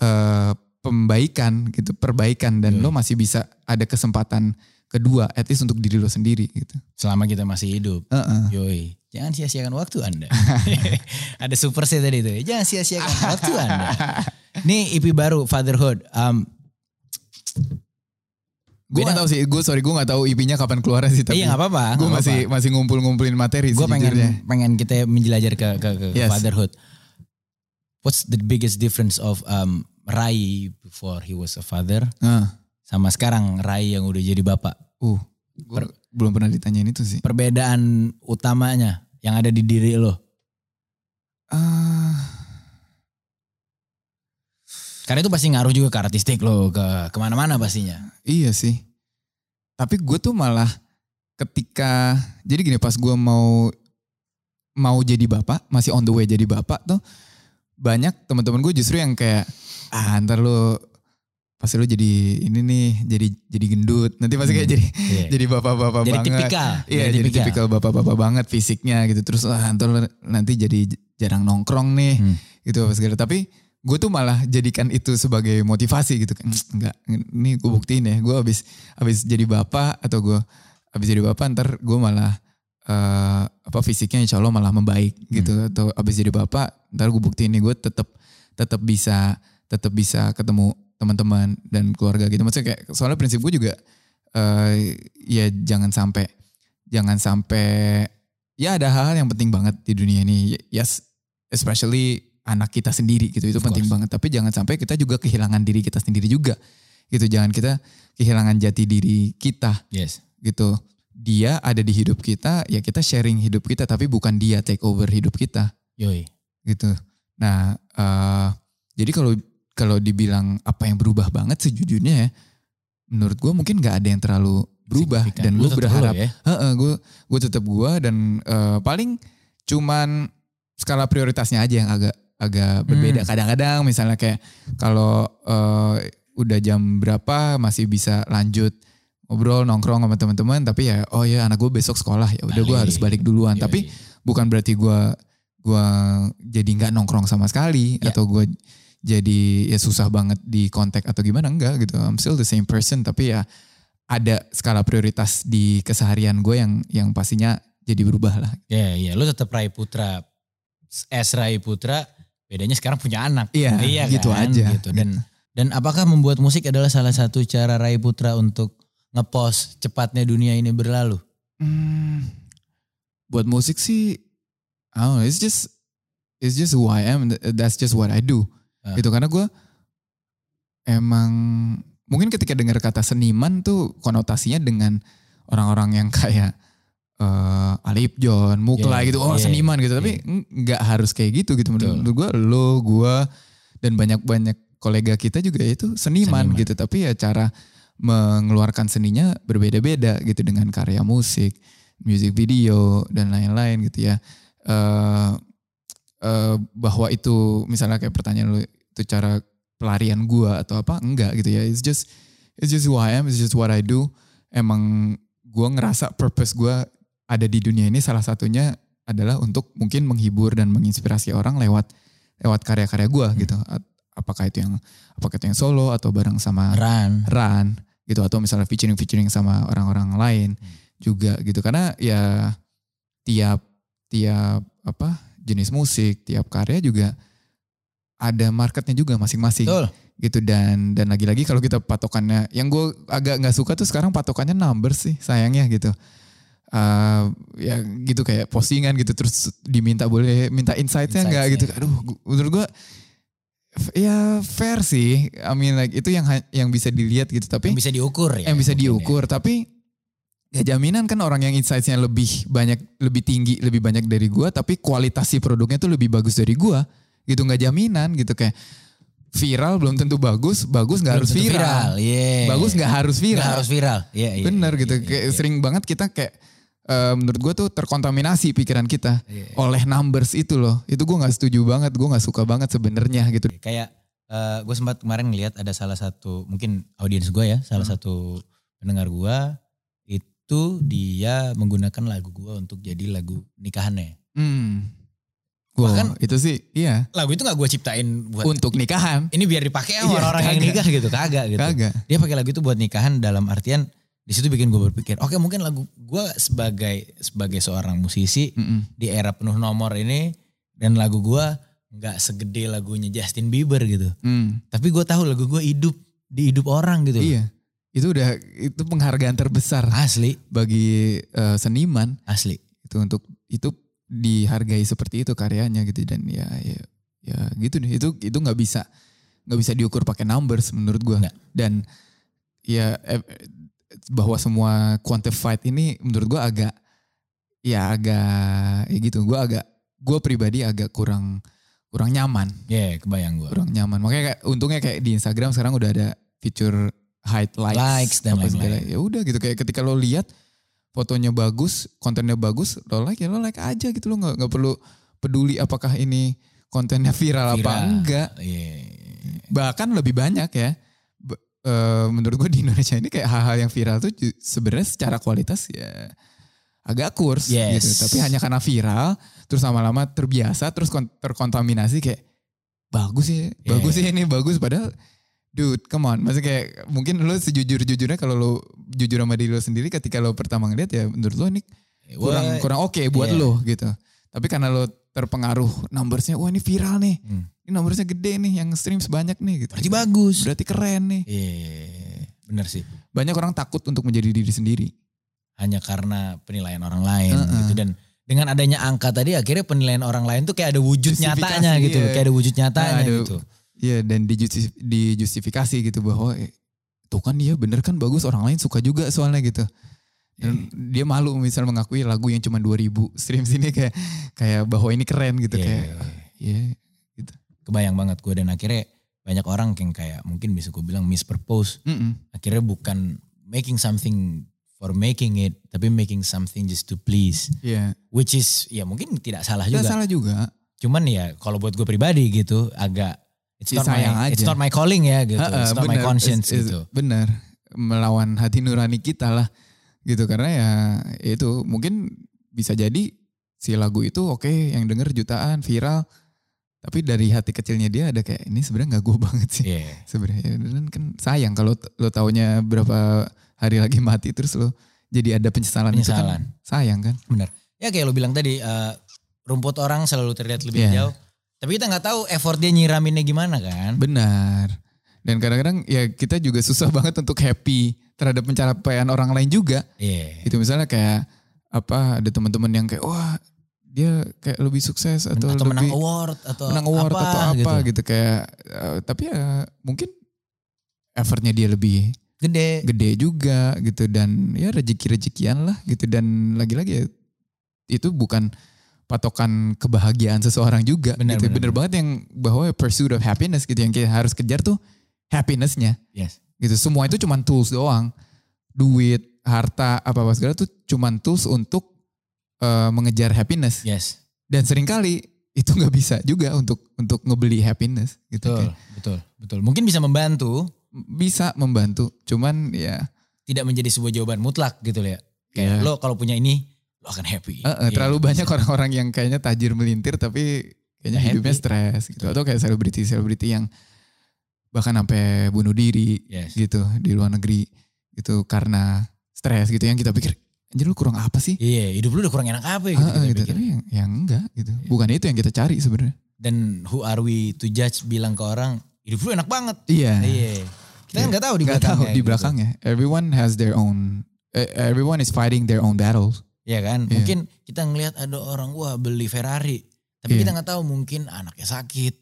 uh, pembaikan gitu perbaikan dan Yui. lo masih bisa ada kesempatan kedua at least untuk diri lo sendiri gitu. Selama kita masih hidup. Uh -uh. Yoi. Jangan sia-siakan waktu Anda. *laughs* Ada super sih tadi itu. Jangan sia-siakan waktu Anda. *laughs* Nih IP baru Fatherhood. Um, gue gak tau sih, gue sorry gue gak tahu IP-nya kapan keluar sih. Tapi iya gak apa-apa. Gue masih apa. masih ngumpul-ngumpulin materi. Gue pengen pengen kita menjelajah ke ke, ke yes. fatherhood. What's the biggest difference of um, Rai before he was a father? Uh sama sekarang Rai yang udah jadi bapak? Uh, gue belum pernah ditanyain itu sih. Perbedaan utamanya yang ada di diri lo? Uh, karena itu pasti ngaruh juga ke artistik lo, ke ke mana-mana pastinya. Iya sih. Tapi gue tuh malah ketika, jadi gini pas gue mau mau jadi bapak, masih on the way jadi bapak tuh, banyak teman-teman gue justru yang kayak, ah ntar lo pasti lu jadi ini nih jadi jadi gendut nanti pasti kayak hmm. jadi yeah. jadi bapak-bapak jadi banget tipikal iya jadi, jadi tipikal bapak-bapak banget fisiknya gitu terus ah ntar nanti jadi jarang nongkrong nih hmm. gitu apa segala tapi gue tuh malah jadikan itu sebagai motivasi gitu kan enggak ini gue buktiin ya gue habis habis jadi bapak atau gue habis jadi bapak ntar gue malah uh, apa fisiknya insya Allah malah membaik gitu hmm. atau habis jadi bapak ntar gue buktiin nih gue tetap tetap bisa tetap bisa ketemu teman-teman dan keluarga gitu. Maksudnya kayak soalnya prinsip gue juga uh, ya jangan sampai jangan sampai ya ada hal-hal yang penting banget di dunia ini. Yes, especially anak kita sendiri gitu itu of penting course. banget. Tapi jangan sampai kita juga kehilangan diri kita sendiri juga gitu. Jangan kita kehilangan jati diri kita. Yes. Gitu. Dia ada di hidup kita, ya kita sharing hidup kita, tapi bukan dia take over hidup kita. Yoi. Gitu. Nah, uh, jadi kalau kalau dibilang apa yang berubah banget sejujurnya ya, menurut gue mungkin nggak ada yang terlalu berubah Signifikan. dan gue berharap, ya? uh, gue gue tetap gue dan uh, paling cuman skala prioritasnya aja yang agak agak berbeda. kadang Kadang-kadang misalnya kayak kalau uh, udah jam berapa masih bisa lanjut ngobrol nongkrong sama teman-teman tapi ya oh ya anak gue besok sekolah ya udah gue harus balik duluan yeah, tapi yeah. bukan berarti gue gue jadi nggak nongkrong sama sekali yeah. atau gue jadi ya susah banget di kontak atau gimana enggak gitu. I'm still the same person tapi ya ada skala prioritas di keseharian gue yang yang pastinya jadi berubah lah. Iya, yeah, iya. Yeah. Lu tetap Rai Putra. S Rai Putra bedanya sekarang punya anak. Iya, iya gitu kan? aja. Gitu. Dan dan apakah membuat musik adalah salah satu cara Rai Putra untuk ngepost cepatnya dunia ini berlalu? Hmm, buat musik sih, I don't know, it's just it's just who I am. That's just what I do. Ah. Gitu karena gue emang mungkin ketika dengar kata seniman tuh konotasinya dengan orang-orang yang kayak eh Alip John, Mukla Yeah, gitu, oh yeah, seniman gitu. Tapi nggak harus kayak gitu gitu. Betul. Menurut gue, lo, gue dan banyak-banyak kolega kita juga itu seniman, Seniman. gitu. Tapi ya cara mengeluarkan seninya berbeda-beda gitu dengan karya musik, music video dan lain-lain gitu ya. eh eh, bahwa itu misalnya kayak pertanyaan lu itu cara pelarian gua atau apa enggak gitu ya. It's just it's just who I am, it's just what I do. Emang gua ngerasa purpose gua ada di dunia ini salah satunya adalah untuk mungkin menghibur dan menginspirasi orang lewat lewat karya-karya gua gitu. A- Apakah itu yang apakah itu yang solo atau bareng sama Ran. Ran gitu atau misalnya featuring featuring sama orang-orang lain juga gitu. Karena ya tiap tiap apa jenis musik tiap karya juga ada marketnya juga masing-masing gitu. Dan dan lagi-lagi kalau kita patokannya yang gue agak nggak suka tuh sekarang patokannya number sih sayangnya gitu Eh, ya gitu kayak postingan gitu terus diminta boleh minta insight-nya nggak gitu aduh menurut gue ya fair sih I mean like itu yang yang bisa dilihat gitu tapi Yang bisa diukur ya. yang bisa ya. diukur tapi ya jaminan kan orang yang insights-nya lebih banyak lebih tinggi lebih banyak dari gua tapi kualitas si produknya tuh lebih bagus dari gua gitu nggak jaminan gitu kayak viral belum tentu bagus bagus nggak harus viral, iya. bagus nggak harus viral harus viral. Iya, iya. bener iya, gitu iya, kayak iya. sering banget kita kayak eh, menurut gua tuh terkontaminasi pikiran kita Iya, iya. oleh numbers itu loh itu gua nggak setuju banget gua nggak suka banget sebenarnya gitu Kayak gue sempat kemarin ngelihat ada salah satu mungkin audiens gue ya, salah Hmm. satu pendengar gue itu dia menggunakan lagu gue untuk jadi lagu nikahannya. hmm. Gua, Bahkan- itu sih iya Lagu itu nggak gue ciptain buat untuk nikahan ini biar dipakai sama Iya, orang-orang yang nikah gitu, kagak gitu. kagak Dia pakai lagu itu buat nikahan dalam artian di situ bikin gue berpikir, oke mungkin lagu gue sebagai sebagai seorang musisi Mm-mm. di era penuh nomor ini dan lagu gue nggak segede lagunya Justin Bieber gitu. Hmm. Tapi gue tahu lagu gue hidup di hidup orang gitu. Iya. Itu udah itu penghargaan terbesar Asli, bagi eh, seniman asli. itu untuk itu dihargai seperti itu karyanya gitu dan ya ya ya gitu deh itu itu nggak bisa nggak bisa diukur pakai numbers menurut gua Nggak. dan ya eh, bahwa semua quantified ini menurut gua agak ya agak ya gitu gua agak gua pribadi agak kurang kurang nyaman Ya kebayang gue. kurang nyaman. Makanya kayak untungnya kayak di Instagram sekarang udah ada fitur hide likes, Likes dan apa lain-lain. Ya udah gitu kayak ketika lo lihat fotonya bagus, kontennya bagus, lo like ya lo like aja gitu lo nggak nggak perlu peduli apakah ini kontennya viral, apa Viral. enggak. Iya. Bahkan lebih banyak ya. Eh, menurut gue di Indonesia ini kayak hal-hal yang viral tuh sebenarnya secara kualitas ya agak kurs Yes. gitu. Tapi hanya karena viral, terus lama-lama terbiasa, terus kon- terkontaminasi kayak bagus ya, Yeah. bagus ya ini bagus. Padahal, dude, come on. Maksudnya kayak mungkin lo sejujur-jujurnya kalau lo jujur sama diri lo sendiri ketika lo pertama ngeliat ya menurut lo ini kurang Wah, kurang oke buat yeah. lo gitu. Tapi karena lo terpengaruh numbersnya, wah ini viral nih, Hmm. Ini numbersnya gede nih, yang stream sebanyak nih gitu. Berarti bagus. Berarti keren nih. Iya, bener sih. Banyak orang takut untuk menjadi diri sendiri. Hanya karena penilaian orang lain Heeh. gitu dan dengan adanya angka tadi akhirnya penilaian orang lain tuh kayak ada wujud nyatanya gitu, iya. kayak ada wujud nyatanya Nah, ada- gitu. Iya dan dijustif- dijustifikasi gitu bahwa eh, tuh kan dia bener kan bagus orang lain suka juga soalnya gitu. Dan dia malu misal mengakui lagu yang cuma 2000 stream sini kayak kayak bahwa ini keren gitu Iya, kayak iya, iya. Ya Kebayang banget gue dan akhirnya banyak orang yang kayak mungkin bisa gue bilang mispurpose. mm-mm. Akhirnya bukan making something for making it, tapi making something just to please. Iya. Which is ya mungkin tidak salah Nggak juga. salah juga. Cuman ya kalau buat gue pribadi gitu agak it's not sayang my it's aja. not my calling ya gitu. Heeh, it's not my bener. conscience Is- is- gitu. Bener melawan hati nurani kita lah gitu karena ya itu mungkin bisa jadi si lagu itu oke yang denger jutaan viral tapi dari hati kecilnya dia ada kayak ini sebenarnya nggak gue *laughs* banget sih Iya. sebenarnya dan kan sayang kalau lo taunya berapa hari lagi mati terus lo jadi ada penyesalan, itu Penyesalan. kan sayang kan Benar. Ya kayak lo bilang tadi eh, rumput orang selalu terlihat lebih Iya. jauh. Tapi kita nggak tahu effort dia nyiraminnya gimana kan. benar dan kadang-kadang ya kita juga susah *laughs* banget untuk happy terhadap pencapaian orang lain juga. Iya. Itu misalnya kayak apa ada teman-teman yang kayak wah dia kayak lebih sukses atau, Atau menang lebih award atau menang award apa, atau apa gitu. gitu, kayak eh, tapi ya mungkin effortnya dia lebih Gede. gede juga gitu dan ya rezeki-rezekian lah gitu dan lagi-lagi ya itu bukan patokan kebahagiaan seseorang juga Benar, gitu. benar, Bener banget yang bahwa pursuit of happiness gitu yang kita harus kejar tuh happinessnya Yes. gitu. Semua itu cuman tools doang. Duit, harta, apa-apa segala tuh cuman tools untuk eh, mengejar happiness. Yes. Dan sering kali itu nggak bisa juga untuk untuk ngebeli happiness gitu. Betul, Kayak betul, betul. Mungkin bisa membantu, bisa membantu, cuman ya tidak menjadi sebuah jawaban mutlak gitu ya. Kayak Iya. lo kalau punya ini, lo akan happy. Eh, eh, Iya, terlalu banyak orang-orang yang kayaknya tajir melintir tapi kayaknya Nggak hidupnya happy. stres gitu atau kayak selebriti-selebriti yang bahkan sampai bunuh diri Yes. gitu di luar negeri gitu karena stres gitu yang kita pikir anjir lu kurang apa sih? Iya, hidup lu udah kurang enak apa ya gitu, Ah, gitu. Tapi yang, yang enggak gitu. Bukan itu yang kita cari sebenarnya. Dan who are we to judge bilang ke orang, hidup lu enak banget. Iya. Iya. Kita kan nggak tahu di tahu belakangnya. di gitu. belakangnya. Everyone has their own eh, everyone is fighting their own battles. Iya kan? Iya. Mungkin kita ngelihat ada orang wah beli Ferrari. Tapi Iya. kita nggak tahu mungkin anaknya sakit.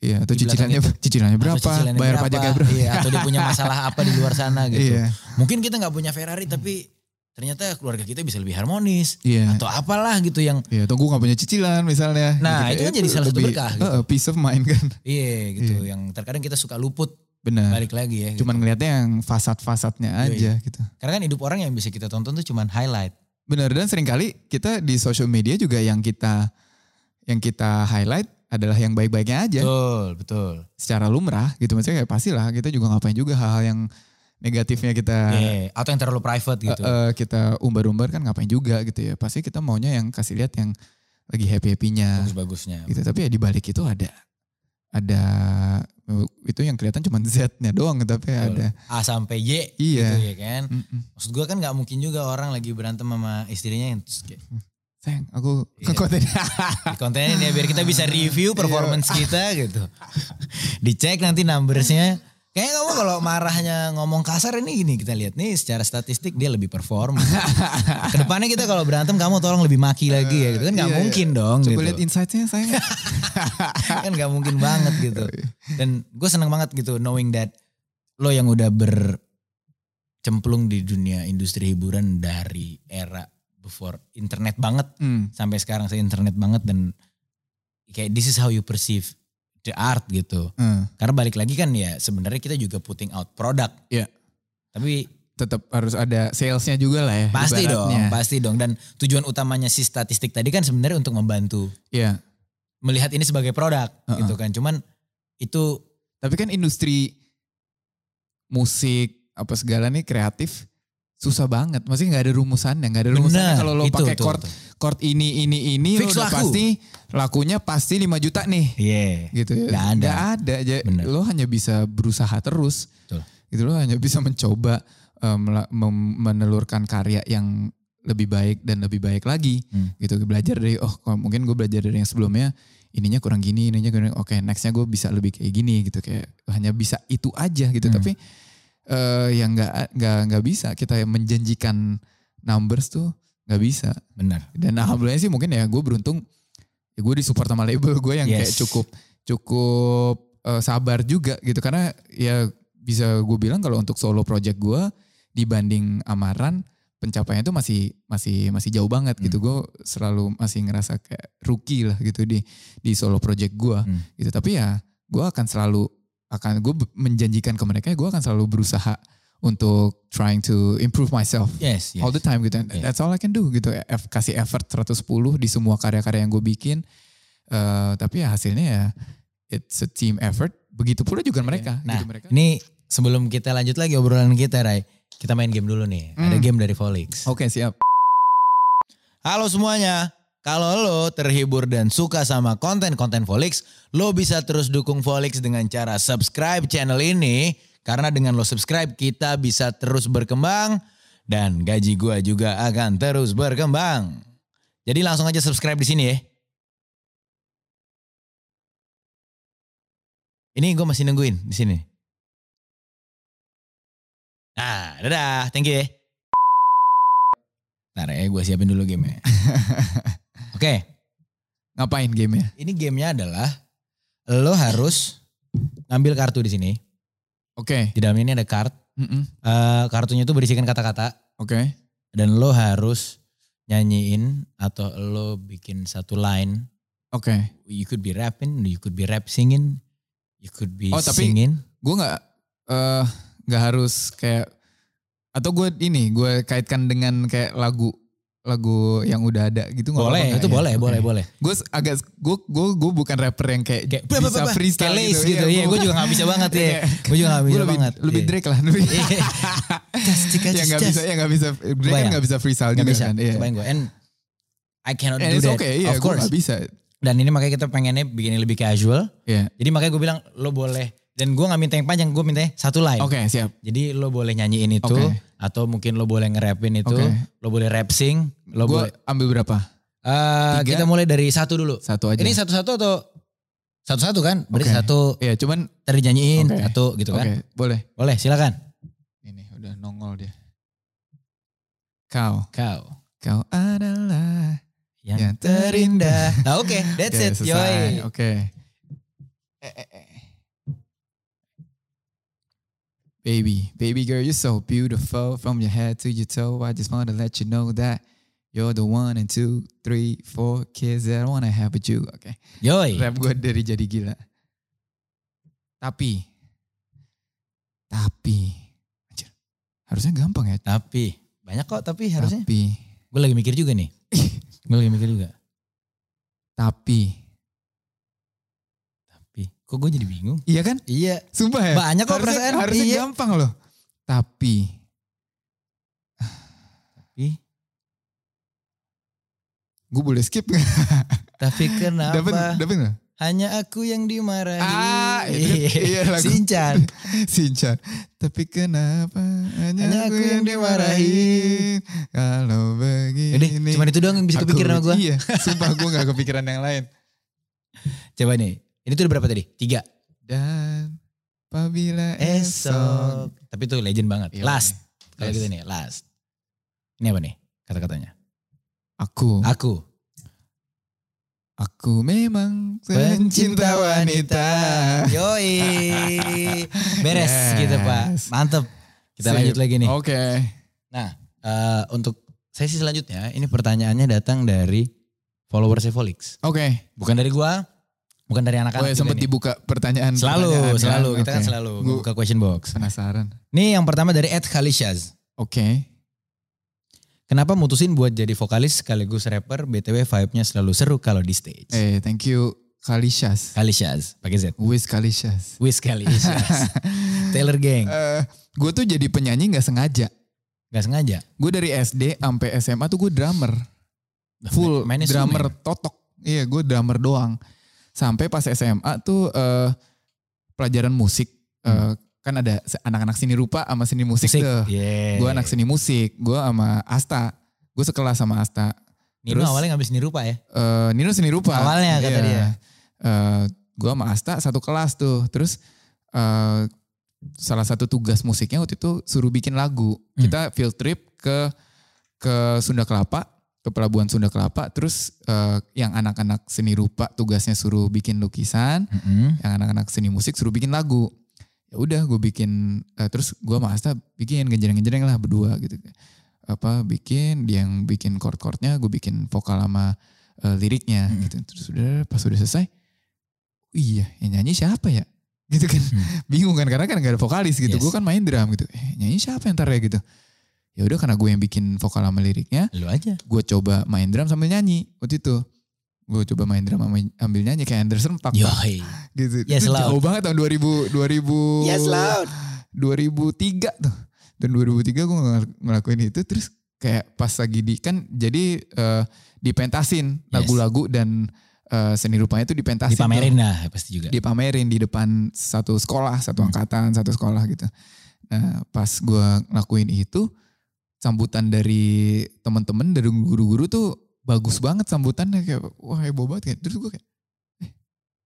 Iya, atau cicilannya *laughs* cicilannya berapa? cicilannya bayar berapa, pajaknya berapa? Iya, atau dia punya *laughs* masalah apa di luar sana gitu. Iya. Mungkin kita nggak punya Ferrari tapi ternyata keluarga kita bisa lebih harmonis. Iya. Atau apalah gitu yang Iya, atau gue gak punya cicilan misalnya. Nah, itu kan jadi salah satu lebih, berkah gitu. eh, peace of mind kan. iya gitu. Yang terkadang kita suka luput Benar. balik lagi ya. gitu. Cuman ngeliatnya yang fasad-fasadnya aja gitu. Karena kan hidup orang yang bisa kita tonton tuh cuman highlight. Benar dan sering kali kita di social media juga yang kita yang kita highlight adalah yang baik-baiknya aja. Betul, betul. Secara lumrah gitu maksudnya kayak pastilah kita juga ngapain juga hal-hal yang negatifnya kita Iya, atau yang terlalu private gitu. eh, eh, kita umbar-umbar kan ngapain juga gitu ya. Pasti kita maunya yang kasih lihat yang lagi happy-happynya Bagus-bagusnya. gitu. Tapi ya di balik itu ada ada itu yang kelihatan cuma Z-nya doang tapi Betul. ada A sampai Y Iya. gitu ya kan. Mm-mm. Maksud gue kan nggak mungkin juga orang lagi berantem sama istrinya yang terus kayak, sayang aku Iya. konten di kontenin ya biar kita bisa review performance Iya. kita gitu. Dicek nanti numbersnya. Kayaknya kamu kalau marahnya ngomong kasar ini gini kita lihat nih secara statistik dia lebih perform. *laughs* Ke depannya kita kalau berantem kamu tolong lebih maki lagi ya gitu kan nggak Iya, mungkin iya. dong coba gitu. lihat insight-nya sayang *laughs* kan nggak mungkin banget gitu. Dan gue seneng banget gitu knowing that lo yang udah bercemplung di dunia industri hiburan dari era before internet banget Hmm, sampai sekarang saya internet banget dan kayak this is how you perceive the art gitu. hmm. Karena balik lagi kan ya sebenarnya kita juga putting out produk. Iya. Tapi tetap harus ada salesnya juga lah ya pasti dong, pasti dong. Dan tujuan utamanya si statistik tadi kan sebenarnya untuk membantu Iya. melihat ini sebagai produk Uh-uh. gitu kan. Cuman itu tapi kan industri musik apa segala nih kreatif susah banget maksudnya nggak ada rumusannya nggak ada rumusannya kalau lo pakai chord itu. chord ini ini ini Fix lo udah laku. pasti lakunya pasti 5 juta nih Iya. gitu ya Nggak ada. Nggak ada aja Bener. lo hanya bisa berusaha terus Betul. gitu lo hanya bisa mencoba mem- menelurkan karya yang lebih baik dan lebih baik lagi Hmm. gitu belajar dari oh mungkin gue belajar dari yang sebelumnya ininya kurang gini ininya kurang oke nextnya gue bisa lebih kayak gini gitu kayak hanya bisa itu aja gitu Hmm. tapi eh yang nggak nggak nggak bisa kita menjanjikan numbers tuh nggak bisa Benar. dan alhamdulillah sih mungkin ya gue beruntung ya gue disupport sama label gue yang kayak Yes. cukup cukup eh, sabar juga gitu karena ya bisa gue bilang kalau untuk solo project gue dibanding Amaran pencapaiannya itu masih masih masih jauh banget gitu Hmm. gue selalu masih ngerasa kayak rookie lah gitu di di solo project gue Hmm. gitu tapi ya gue akan selalu akan gue menjanjikan ke mereka gue akan selalu berusaha untuk trying to improve myself Yes, yes. all the time gitu. Yeah. That's all I can do gitu. F, kasih effort 110 di semua karya-karya yang gue bikin. Eh, tapi ya hasilnya ya it's a team effort. Begitu pula juga mereka. Nah, gitu mereka. ini sebelum kita lanjut lagi obrolan kita, Ray. Kita main game dulu nih. Ada Hmm. game dari Volix. Oke siap. Halo semuanya. Kalau lo terhibur dan suka sama konten-konten Volix, lo bisa terus dukung Volix dengan cara subscribe channel ini. Karena dengan lo subscribe, kita bisa terus berkembang. Dan gaji gua juga akan terus berkembang. Jadi langsung aja subscribe di sini ya. Ini gue masih nungguin di sini. Nah, dadah. Thank you ya. Ntar ya gue siapin dulu game *laughs* Oke, Ngapain gamenya? ini gamenya adalah lo harus ngambil kartu di sini. Oke. Di dalam ini ada kart. Mm-mm. Eh, kartunya itu berisikan kata-kata Oke. dan lo harus nyanyiin atau lo bikin satu line. Oke. You could be rapping, you could be rap singing, you could be Oh, tapi singing. Gue nggak eh nggak harus kayak atau gue ini gue kaitkan dengan kayak lagu lagu yang udah ada gitu nggak Boleh, itu nggak ya? boleh, boleh, boleh. Gue agak gue gue gue bukan rapper yang kayak, Kayak bisa freestyle gitu, gitu. Iya, gue juga gak bisa banget ya. Gue juga gak Gue bisa lebih, banget. lebih Iya. Drake lah. Lebih. Iya. *laughs* Ya cas, nggak bisa ya nggak bisa Drake kan nggak bisa freestyle Gak juga bisa, kan. Iya. gue. And I cannot And do it's that. okay, iya, of course. nggak bisa. Dan ini makanya kita pengennya bikin yang lebih casual. Iya. Jadi makanya gue bilang lo boleh. Dan gue gak minta yang panjang, gue minta satu line. Oke siap. Jadi lo boleh nyanyiin itu. Oke. Atau mungkin lo boleh nge-rapin itu. Oke. Lo boleh rap sing. Lo Gue boleh. ambil berapa? Eh, tiga. kita mulai dari satu dulu. Satu aja. Ini satu-satu atau? Satu-satu kan? Berarti Oke. satu Iya cuman tadi nyanyiin. Oke. Satu gitu oke kan. boleh. Boleh silakan. Ini udah nongol dia. Kau, Kau. kau adalah Yang, Yang terindah. Nah oke, *laughs* that's Oke, it. Oke. Eh, eh, eh. Baby, baby girl, you're so beautiful from your head to your toe. I just want to let you know that you're the one and two, three, four kids that I want to have with you. Oke. Yoi. Rap gue dari jadi gila. Tapi, tapi, anjir, harusnya gampang ya. Tapi banyak kok tapi harusnya. Tapi, Gue lagi mikir juga nih. *laughs* Gue lagi mikir juga. Tapi kok gue jadi bingung? iya kan? Iya. Sumpah ya. Banyak kok harusnya, perasaan. Harusnya Iya. gampang loh. Tapi, Tapi gue boleh skip gak? tapi kenapa Dapat, dapat gak? hanya aku yang dimarahi? Ah, itu- iya, lagu. Sinchan. *laughs* Sincan. Tapi kenapa hanya, Hanya aku aku yang yang dimarahin? Kalau begini. Udah, cuma itu doang yang bisa kepikiran sama gue. Iya, sumpah gue gak kepikiran yang lain. Coba nih. Ini tuh udah berapa tadi? Tiga. Dan apabila esok. Tapi itu legend banget. Iya, last. Kalau Last. gitu nih, last. Ini apa nih kata-katanya? Aku, Aku. aku memang pencinta wanita. Yoi. *laughs* Beres Yes. gitu Pak. Mantep. Kita Sip. lanjut lagi nih. Oke. Nah, eh, untuk sesi selanjutnya, ini pertanyaannya datang dari followersnya Volix. Oke. Bukan dari gua, bukan dari Oh anak-anak. ya juga sempat dibuka pertanyaan. Selalu, pertanyaan kan? selalu. Kita kan selalu buka question box. penasaran. Nih yang pertama dari Ed Khalishaz. Oke. Kenapa mutusin buat jadi vokalis sekaligus rapper? BTW vibe-nya selalu seru kalau di stage. Eh, thank you Kalishas. Khalishaz, pakai Z. Wiz Kalishas. Wiz Khalishaz. *laughs* Taylor Gang. Eh, gue tuh jadi penyanyi nggak sengaja. Gak sengaja. Gue dari SD sampai SMA tuh gue drummer. Full Main drummer instrumen. totok. Iya gue drummer doang. Sampai pas SMA tuh eh, pelajaran musik. eh, kan ada anak-anak seni rupa sama seni musik, Musik. tuh. Yeah. Gue anak seni musik. Gue sama Asta. Gue sekelas sama Asta. Nino terus- awalnya ngambil seni rupa ya? eh Nino seni rupa. Awalnya kata Iya. dia. Eh, gua sama Asta satu kelas tuh. Terus eh salah satu tugas musiknya waktu itu suruh bikin lagu. Hmm. Kita field trip ke ke Sunda Kelapa, ke pelabuhan Sunda Kelapa. Terus eh, yang anak-anak seni rupa tugasnya suruh bikin lukisan, Mm-mm. yang anak-anak seni musik suruh bikin lagu. Ya udah gue bikin eh, terus gua sama Asta bikin genjreng-genjreng lah berdua gitu. Apa bikin dia yang bikin chord-chordnya, gue bikin vokal sama eh, liriknya Hmm. gitu. Terus udah pas udah selesai, "Oh iya yang nyanyi siapa ya? Gitu kan, Hmm. bingung kan karena kan gak ada vokalis gitu. Yes. Gue kan main drum gitu. Eh nyanyi siapa yang ntar ya gitu. Ya udah karena gue yang bikin vokal sama liriknya, Lu aja. gue coba main drum sambil nyanyi waktu itu. Gue coba main drum sama ambil nyanyi kayak Anderson Paak Yoi. *laughs* gitu. Yes, itu loud. jauh banget tahun 2000 2000 Yes loud. 2003 tuh. Dan 2003 gue ngel- ngelakuin itu terus kayak pas lagi di kan jadi eh, dipentasin Yes. lagu-lagu dan eh, seni rupanya itu dipentasin. tuh. Dipamerin lah pasti juga. Dipamerin di depan satu sekolah, satu Hmm. angkatan, satu sekolah gitu. Nah, pas gue ngelakuin itu sambutan dari teman-teman dari guru-guru tuh bagus banget sambutannya kayak wah heboh banget kayak terus gue kayak eh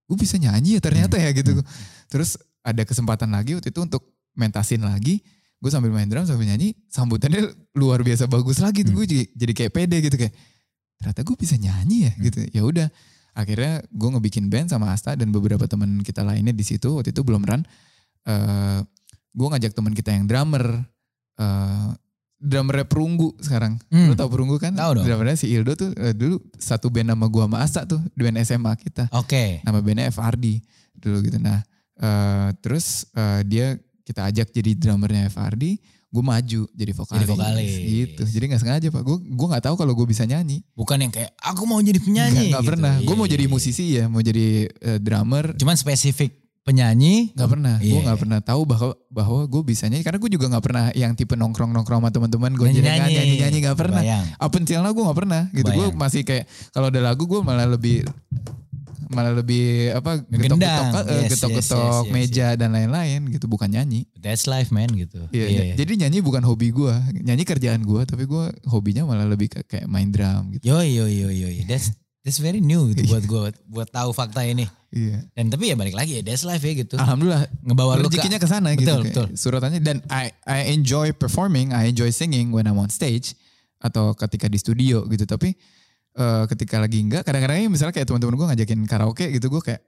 gue bisa nyanyi ya ternyata ya gitu Hmm. terus ada kesempatan lagi waktu itu untuk mentasin lagi gue sambil main drum sambil nyanyi sambutannya luar biasa bagus lagi tuh Hmm. gue jadi, jadi kayak pede gitu kayak ternyata gue bisa nyanyi ya Hmm. gitu ya udah akhirnya gue ngebikin band sama Asta dan beberapa teman kita lainnya di situ waktu itu belum run eh gue ngajak teman kita yang drummer eh drummernya Perunggu sekarang Hmm. lo tau Perunggu kan Tahu dong. drummernya si Ildo tuh eh, dulu satu band sama gue sama Asta tuh band SMA kita Oke. nama bandnya FRD dulu gitu. Nah eh, terus eh, dia kita ajak jadi drummernya FRD, gue maju jadi vokalis. Jadi vokalis. Gitu. Jadi nggak sengaja pak. Gue gue nggak tahu kalau gue bisa nyanyi. Bukan yang kayak aku mau jadi penyanyi. Nggak nggak gitu. pernah. Gue Iya, mau iya, jadi iya. musisi ya, mau jadi eh, drummer. Cuman spesifik penyanyi. Nggak pernah. Gue Iya. nggak pernah tahu bahwa bahwa gue bisa nyanyi. Karena gue juga nggak pernah yang tipe nongkrong nongkrong sama teman-teman. Gue jadi Nyanyi-nyanyi. nyanyi nyanyi nggak pernah. Kebayang. Up until now gue nggak pernah. Gitu. Gue masih kayak kalau ada lagu gue malah lebih malah lebih apa getok-getok eh, Yes, getok-getok yes, yes, yes, meja dan lain-lain gitu bukan nyanyi. That's life man gitu. Iya, iya. jadi nyanyi bukan hobi gue, nyanyi kerjaan gue, tapi gue hobinya malah lebih kayak main drum gitu. Yo yo yo yo. yo. That's that's very new gitu buat gue buat tahu fakta ini. Iya. Dan tapi ya balik lagi ya that's life ya gitu. Alhamdulillah Ngebawa lu ke rezekinya ke sana gitu. Betul, betul. Suratannya dan I I enjoy performing, I enjoy singing when I'm on stage atau ketika di studio gitu. Tapi eh, ketika lagi enggak, kadang-kadang misalnya kayak teman-teman gue ngajakin karaoke gitu, gue kayak,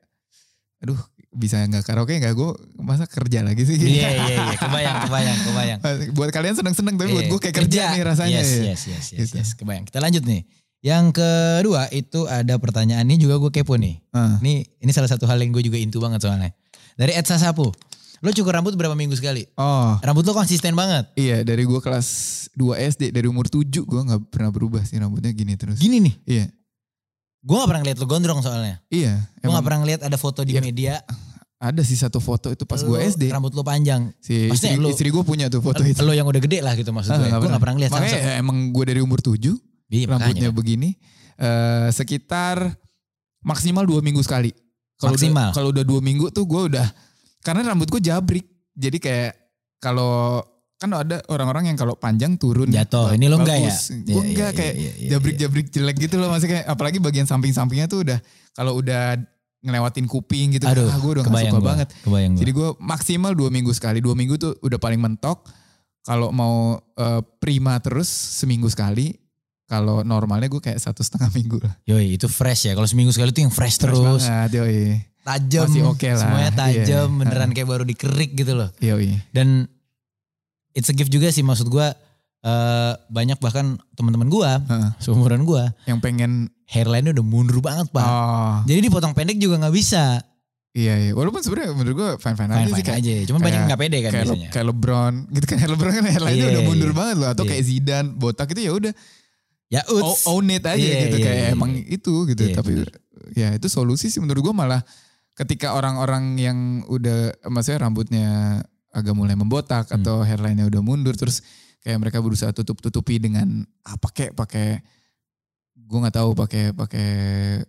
aduh bisa nggak karaoke nggak gue masa kerja lagi sih? Iya iya iya. Kebayang kebayang kebayang. buat kalian seneng-seneng tapi buat Iya. gue kayak kerja, nih rasanya. Yes, ya. yes, yes, yes, Gitu. yes. Kebayang. Kita lanjut nih. Yang kedua itu ada pertanyaan ini juga gue kepo nih. Ah. Ini ini salah satu hal yang gue juga intu banget soalnya. Dari Ed Sasapu. Lo cukur rambut berapa minggu sekali? Oh, Rambut lo konsisten banget. Iya dari gue kelas 2 SD dari umur 7 gue nggak pernah berubah sih rambutnya gini terus. Gini nih. Iya Gue gak pernah ngeliat lo gondrong soalnya. iya. Gue gak pernah ngeliat ada foto di Iya. media. ada sih satu foto itu pas gue SD. Rambut lo panjang. Si Maksudnya istri, istri gue punya tuh foto itu. Lo yang udah gede lah gitu maksud Ah, gue. Gue gak pernah ngeliat. Makanya sama- ya, emang gue dari umur 7 Iya, rambutnya makanya. begini eh sekitar maksimal dua minggu sekali. Kalau udah- Maksimal? Kalau udah dua minggu tuh gue udah karena rambut gue jabrik. Jadi kayak kalau kan ada orang-orang yang kalau panjang turun Jatuh. Ini lo enggak ya? Gue iya, enggak iya, kayak iya, iya, jabrik-jabrik jelek gitu loh masih kayak apalagi bagian samping-sampingnya tuh udah kalau udah ngelewatin kuping gitu Aduh, ah, gue udah gak suka gua, banget. Gue. Jadi gue maksimal dua minggu sekali. Dua minggu tuh udah paling mentok. Kalau mau eh, prima terus seminggu sekali. Kalau normalnya gue kayak satu setengah minggu lah. Yoi itu fresh ya. Kalau seminggu sekali tuh yang fresh, Fresh terus. banget, yoi. Tajam. Masih oke lah. Semuanya tajam. Iya. Beneran kayak baru dikerik gitu loh. Yoi. Dan it's a gift juga sih maksud gue. eh banyak bahkan teman-teman gue. Heeh. Seumuran gue. Yang pengen, Hairline-nya udah mundur banget pak. oh Jadi dipotong pendek juga gak bisa. iya iya. Walaupun sebenarnya menurut gue fine-fine aja sih. Kayak, aja. Cuman banyak kayak- gak pede kan kayak, Le- biasanya. kayak LeBron gitu kan *laughs* LeBron kan hairline-nya Iya, udah mundur iya. banget loh atau Iya. kayak Zidane botak itu ya udah Ya uts. own it aja Iya, gitu iya, kayak iya, emang iya. itu gitu Iya, tapi ya itu solusi sih menurut gua malah ketika orang-orang yang udah maksudnya rambutnya agak mulai membotak Hmm. atau hairline-nya udah mundur terus kayak mereka berusaha tutup-tutupi dengan apa kayak pakai gua nggak tahu pakai pakai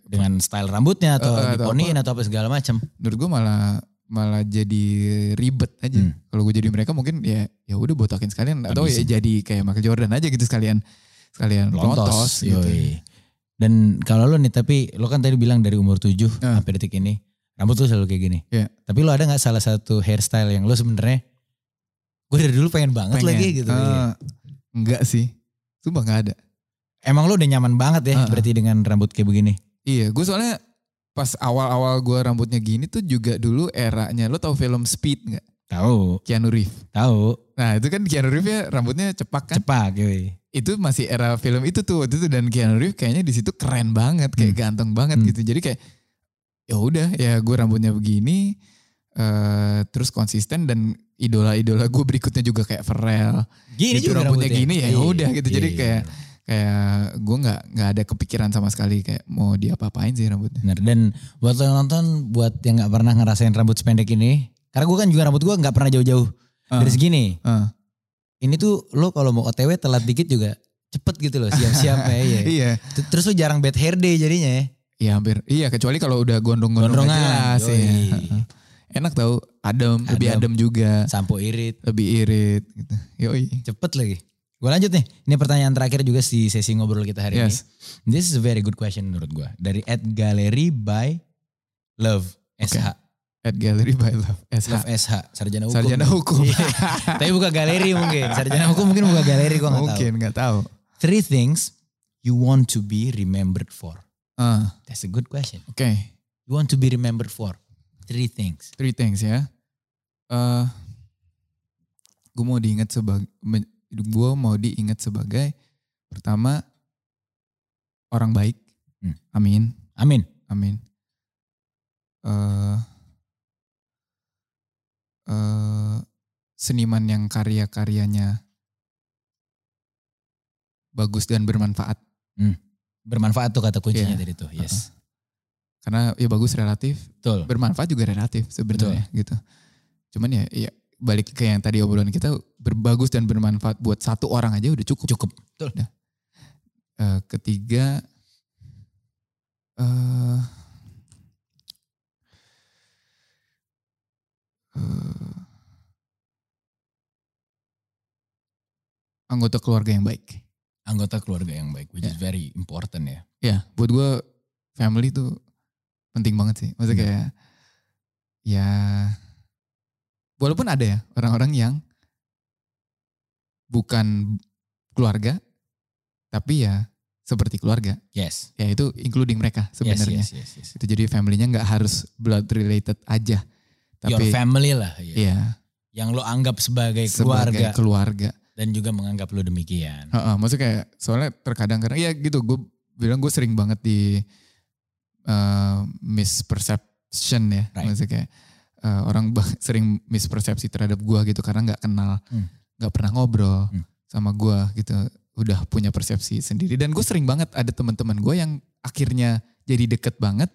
Dengan style rambutnya atau Eh, eh, atau diponiin atau apa segala macam. menurut gua malah malah jadi ribet aja. Hmm. Kalau gue jadi mereka mungkin ya ya udah botakin sekalian atau Habisin. ya jadi kayak Michael Jordan aja gitu sekalian sekalian Lontos. lontos gitu. yoi. Dan kalau lo nih tapi lo kan tadi bilang dari umur 7 Ah. sampai detik ini rambut lo selalu kayak gini. Iya. Tapi lo ada nggak salah satu hairstyle yang lo sebenarnya gue dari dulu pengen banget Pengen. lagi gitu. Eh, iya. Enggak sih. Sumpah enggak ada. Emang lo udah nyaman banget ya Ah. berarti dengan rambut kayak begini. Iya, gue soalnya pas awal-awal gue rambutnya gini tuh juga dulu eranya. Lo tau film Speed nggak? Tahu, Keanu Reeves. tahu. Nah itu kan Keanu Reeves ya rambutnya cepak kan. Cepat yoi. Itu masih era film itu tuh waktu itu dan Keanu Reeves kayaknya di situ keren banget, kayak ganteng banget Hmm. gitu. Jadi kayak ya udah ya gue rambutnya begini, eh terus konsisten dan idola-idola gue berikutnya juga kayak Pharrell. Gini Gitu, juga rambutnya gini ya Iya, udah gitu. Jadi iya, kayak iya. kayak gue nggak nggak ada kepikiran sama sekali kayak mau diapa-apain sih rambutnya. Bener. Dan buat yang nonton, buat yang nggak pernah ngerasain rambut sependek ini, karena gue kan juga rambut gue nggak pernah jauh-jauh Ah. dari segini. Ah. Ini tuh lo kalau mau OTW telat dikit juga cepet gitu loh, siap-siap ya. Iya. *laughs* Iya. Terus lo jarang bad hair day jadinya ya. Iya hampir. Iya kecuali kalau udah gondrong-gondrong jelas ya. Enak tau, adem, lebih Adem. adem juga, Sampo irit, lebih irit gitu. Yoi. cepet lagi. Gue lanjut nih. Ini pertanyaan terakhir juga di sesi ngobrol kita hari Yes. ini. This is a very good question menurut gue. Dari at Gallery by Love SH. At Gallery by Love SH. Love SH, sarjana hukum. Sarjana hukum. Iya. Tapi buka galeri mungkin. Sarjana hukum mungkin buka galeri gue gak tahu. Mungkin nggak tahu. Three things you want to be remembered for. Ah, That's a good question. Oke, You want to be remembered for three things. three things ya. Eh, gue mau diingat sebagai, gue mau diingat sebagai pertama orang baik. Hmm. Amin, Amin. amin. Eh, eh, seniman yang karya-karyanya bagus dan bermanfaat. Bermanfaat tuh kata kuncinya Iya. tadi tuh. Yes. Karena ya bagus relatif, Betul. bermanfaat juga relatif sebenarnya gitu. Cuman ya, ya balik ke yang tadi obrolan kita berbagus dan bermanfaat buat satu orang aja udah cukup. Cukup. Betul. Eh, ketiga eh anggota keluarga yang baik. Anggota keluarga yang baik, which Ya. is very important ya. Ya, buat gue family tuh penting banget sih. Maksudnya Hmm. kayak ya walaupun ada ya orang-orang yang bukan keluarga tapi ya seperti keluarga. Yes. Ya itu including mereka Yes, sebenarnya. yes, yes, yes. Itu jadi family-nya nggak harus blood related aja. Your Tapi family lah. ya. iya Yang lo anggap sebagai sebagai keluarga. keluarga. dan juga menganggap lo demikian. Heeh, maksudnya kayak soalnya terkadang kadang ya gitu gue bilang gue sering banget di eh, misperception ya Right. maksudnya kayak eh, orang *laughs* sering mispersepsi terhadap gue gitu karena nggak kenal Hmm. nggak pernah ngobrol Hmm. sama gue gitu udah punya persepsi sendiri dan gue sering banget ada teman-teman gue yang akhirnya jadi deket banget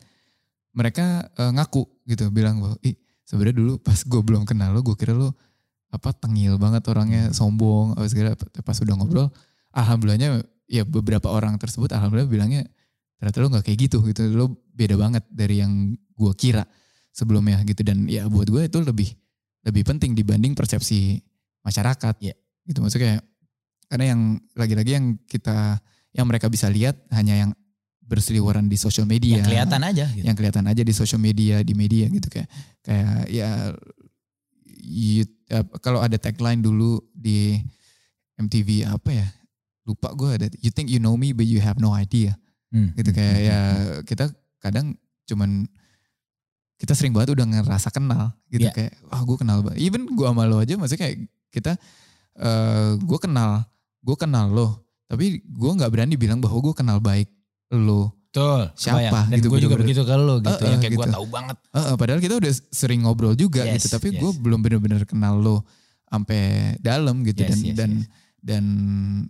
mereka eh, ngaku gitu bilang bahwa ih sebenarnya dulu pas gue belum kenal lo gue kira lo apa tengil banget orangnya sombong apa segala pas udah ngobrol alhamdulillahnya ya beberapa orang tersebut alhamdulillah bilangnya ternyata lo nggak kayak gitu gitu. Lo beda banget dari yang gue kira sebelumnya gitu. Dan ya buat gue itu lebih lebih penting dibanding persepsi masyarakat. Iya. gitu maksudnya karena yang lagi-lagi yang kita yang mereka bisa lihat hanya yang berseliweran di sosial media. Yang kelihatan aja gitu. yang kelihatan aja di sosial media di media gitu. Kayak kayak ya you- eh, kalau ada tagline dulu di MTV apa ya? Lupa gue ada. You think you know me but you have no idea. Hmm. gitu kayak ya kita kadang cuman kita sering banget udah ngerasa kenal gitu. Iya. kayak wah gue kenal banget even gue sama lo aja maksudnya kayak kita eh gue kenal gue kenal lo tapi gue nggak berani bilang bahwa gue kenal baik lo Betul. Siapa. Dan gitu, gue juga bener-bener. begitu ke lo gitu. Eh, yang eh, kayak gue gitu. tahu banget. Eh, eh, padahal kita udah sering ngobrol juga Yes, gitu, tapi yes. gue belum bener-bener kenal lo sampai dalam gitu Yes, dan yes, dan yes. dan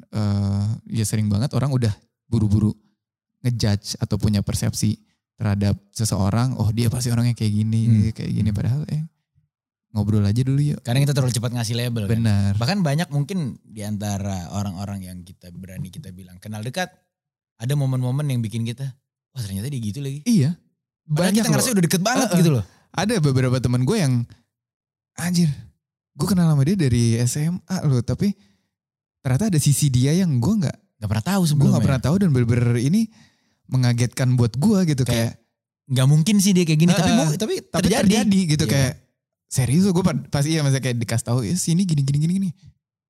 eh, ya sering banget orang udah buru-buru ngejudge atau punya persepsi terhadap seseorang, oh dia pasti orangnya kayak gini, Hmm. kayak gini padahal eh ngobrol aja dulu yuk. Karena kita terlalu cepat ngasih label kan. Benar. Bahkan banyak mungkin di antara orang-orang yang kita berani kita bilang kenal dekat. Ada momen-momen yang bikin kita, wah ternyata dia gitu lagi. Iya. Padahal Banyak kita ngerasa udah deket banget Eh, eh. gitu loh. Ada beberapa teman gue yang anjir, gue kenal sama dia dari SMA loh, tapi ternyata ada sisi dia yang gue nggak Gak pernah tahu gue sebelumnya. nggak pernah tahu dan bener-bener ini mengagetkan buat gue gitu Kayak kayak, Gak mungkin sih dia kayak gini. tapi Eh, mau, eh. tapi, tapi terjadi. terjadi, gitu Iya. kayak serius gue pasti iya masa kayak dikasih tahu ya sini gini gini gini gini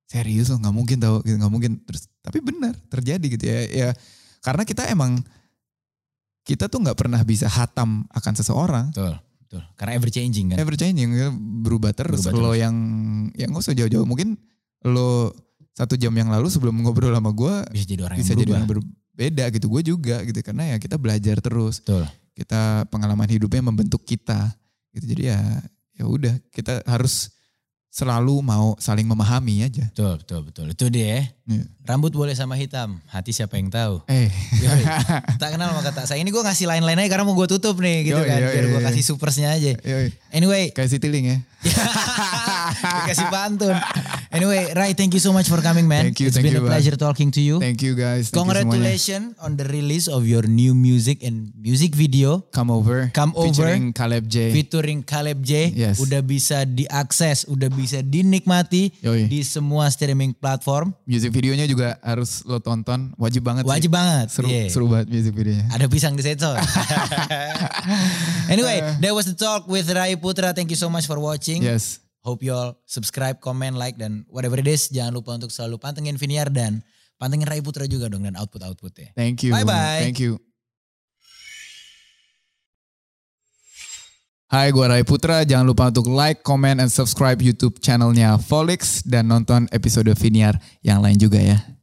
serius loh nggak mungkin tahu gitu nggak mungkin terus tapi benar terjadi gitu ya ya karena kita emang kita tuh nggak pernah bisa hatam akan seseorang Betul. Betul. Karena ever changing kan. ever changing ya, berubah terus Berubah lo terus. yang yang nggak usah jauh-jauh mungkin lo satu jam yang lalu sebelum ngobrol sama gue Bisa jadi orang bisa yang jadi orang berbeda gitu gue juga gitu karena ya kita belajar terus Betul. kita pengalaman hidupnya membentuk kita gitu jadi ya ya udah kita harus selalu mau saling memahami aja Betul, betul, betul. Itu dia. Iya. Rambut boleh sama hitam, hati siapa yang tahu. eh Yoi. *laughs* tak kenal sama kata saya. Ini gue ngasih lain-lain aja karena mau gue tutup nih gitu Yoi, kan. yoi, Biar gue kasih supersnya aja. yoi, Anyway, kayak Citylink ya *laughs* Dikasih pantun. Anyway, Rai, thank you so much for coming, man. Thank you, It's thank been you, a pleasure talking to you. Thank you guys. Thank you. Congratulations on the release of your new music and music video Come over. Come over. Featuring Caleb J. featuring Caleb J. Yes. Udah bisa diakses, udah bisa dinikmati Yoi. di semua streaming platform. Music videonya juga harus lo tonton. Wajib banget Wajib sih. banget. Seru, Yeah. seru banget music videonya. Ada pisang di sensor. *laughs* anyway, that was the talk with Rai Putra. Thank you so much for watching. Yes. Hope you all subscribe, comment, like, dan whatever it is. Jangan lupa untuk selalu pantengin Viniar dan pantengin Rai Putra juga dong dan output-outputnya. Thank you. Bye-bye. Thank you. Hai, gue Rai Putra. Jangan lupa untuk like, comment, and subscribe YouTube channelnya Volix dan nonton episode Viniar yang lain juga ya.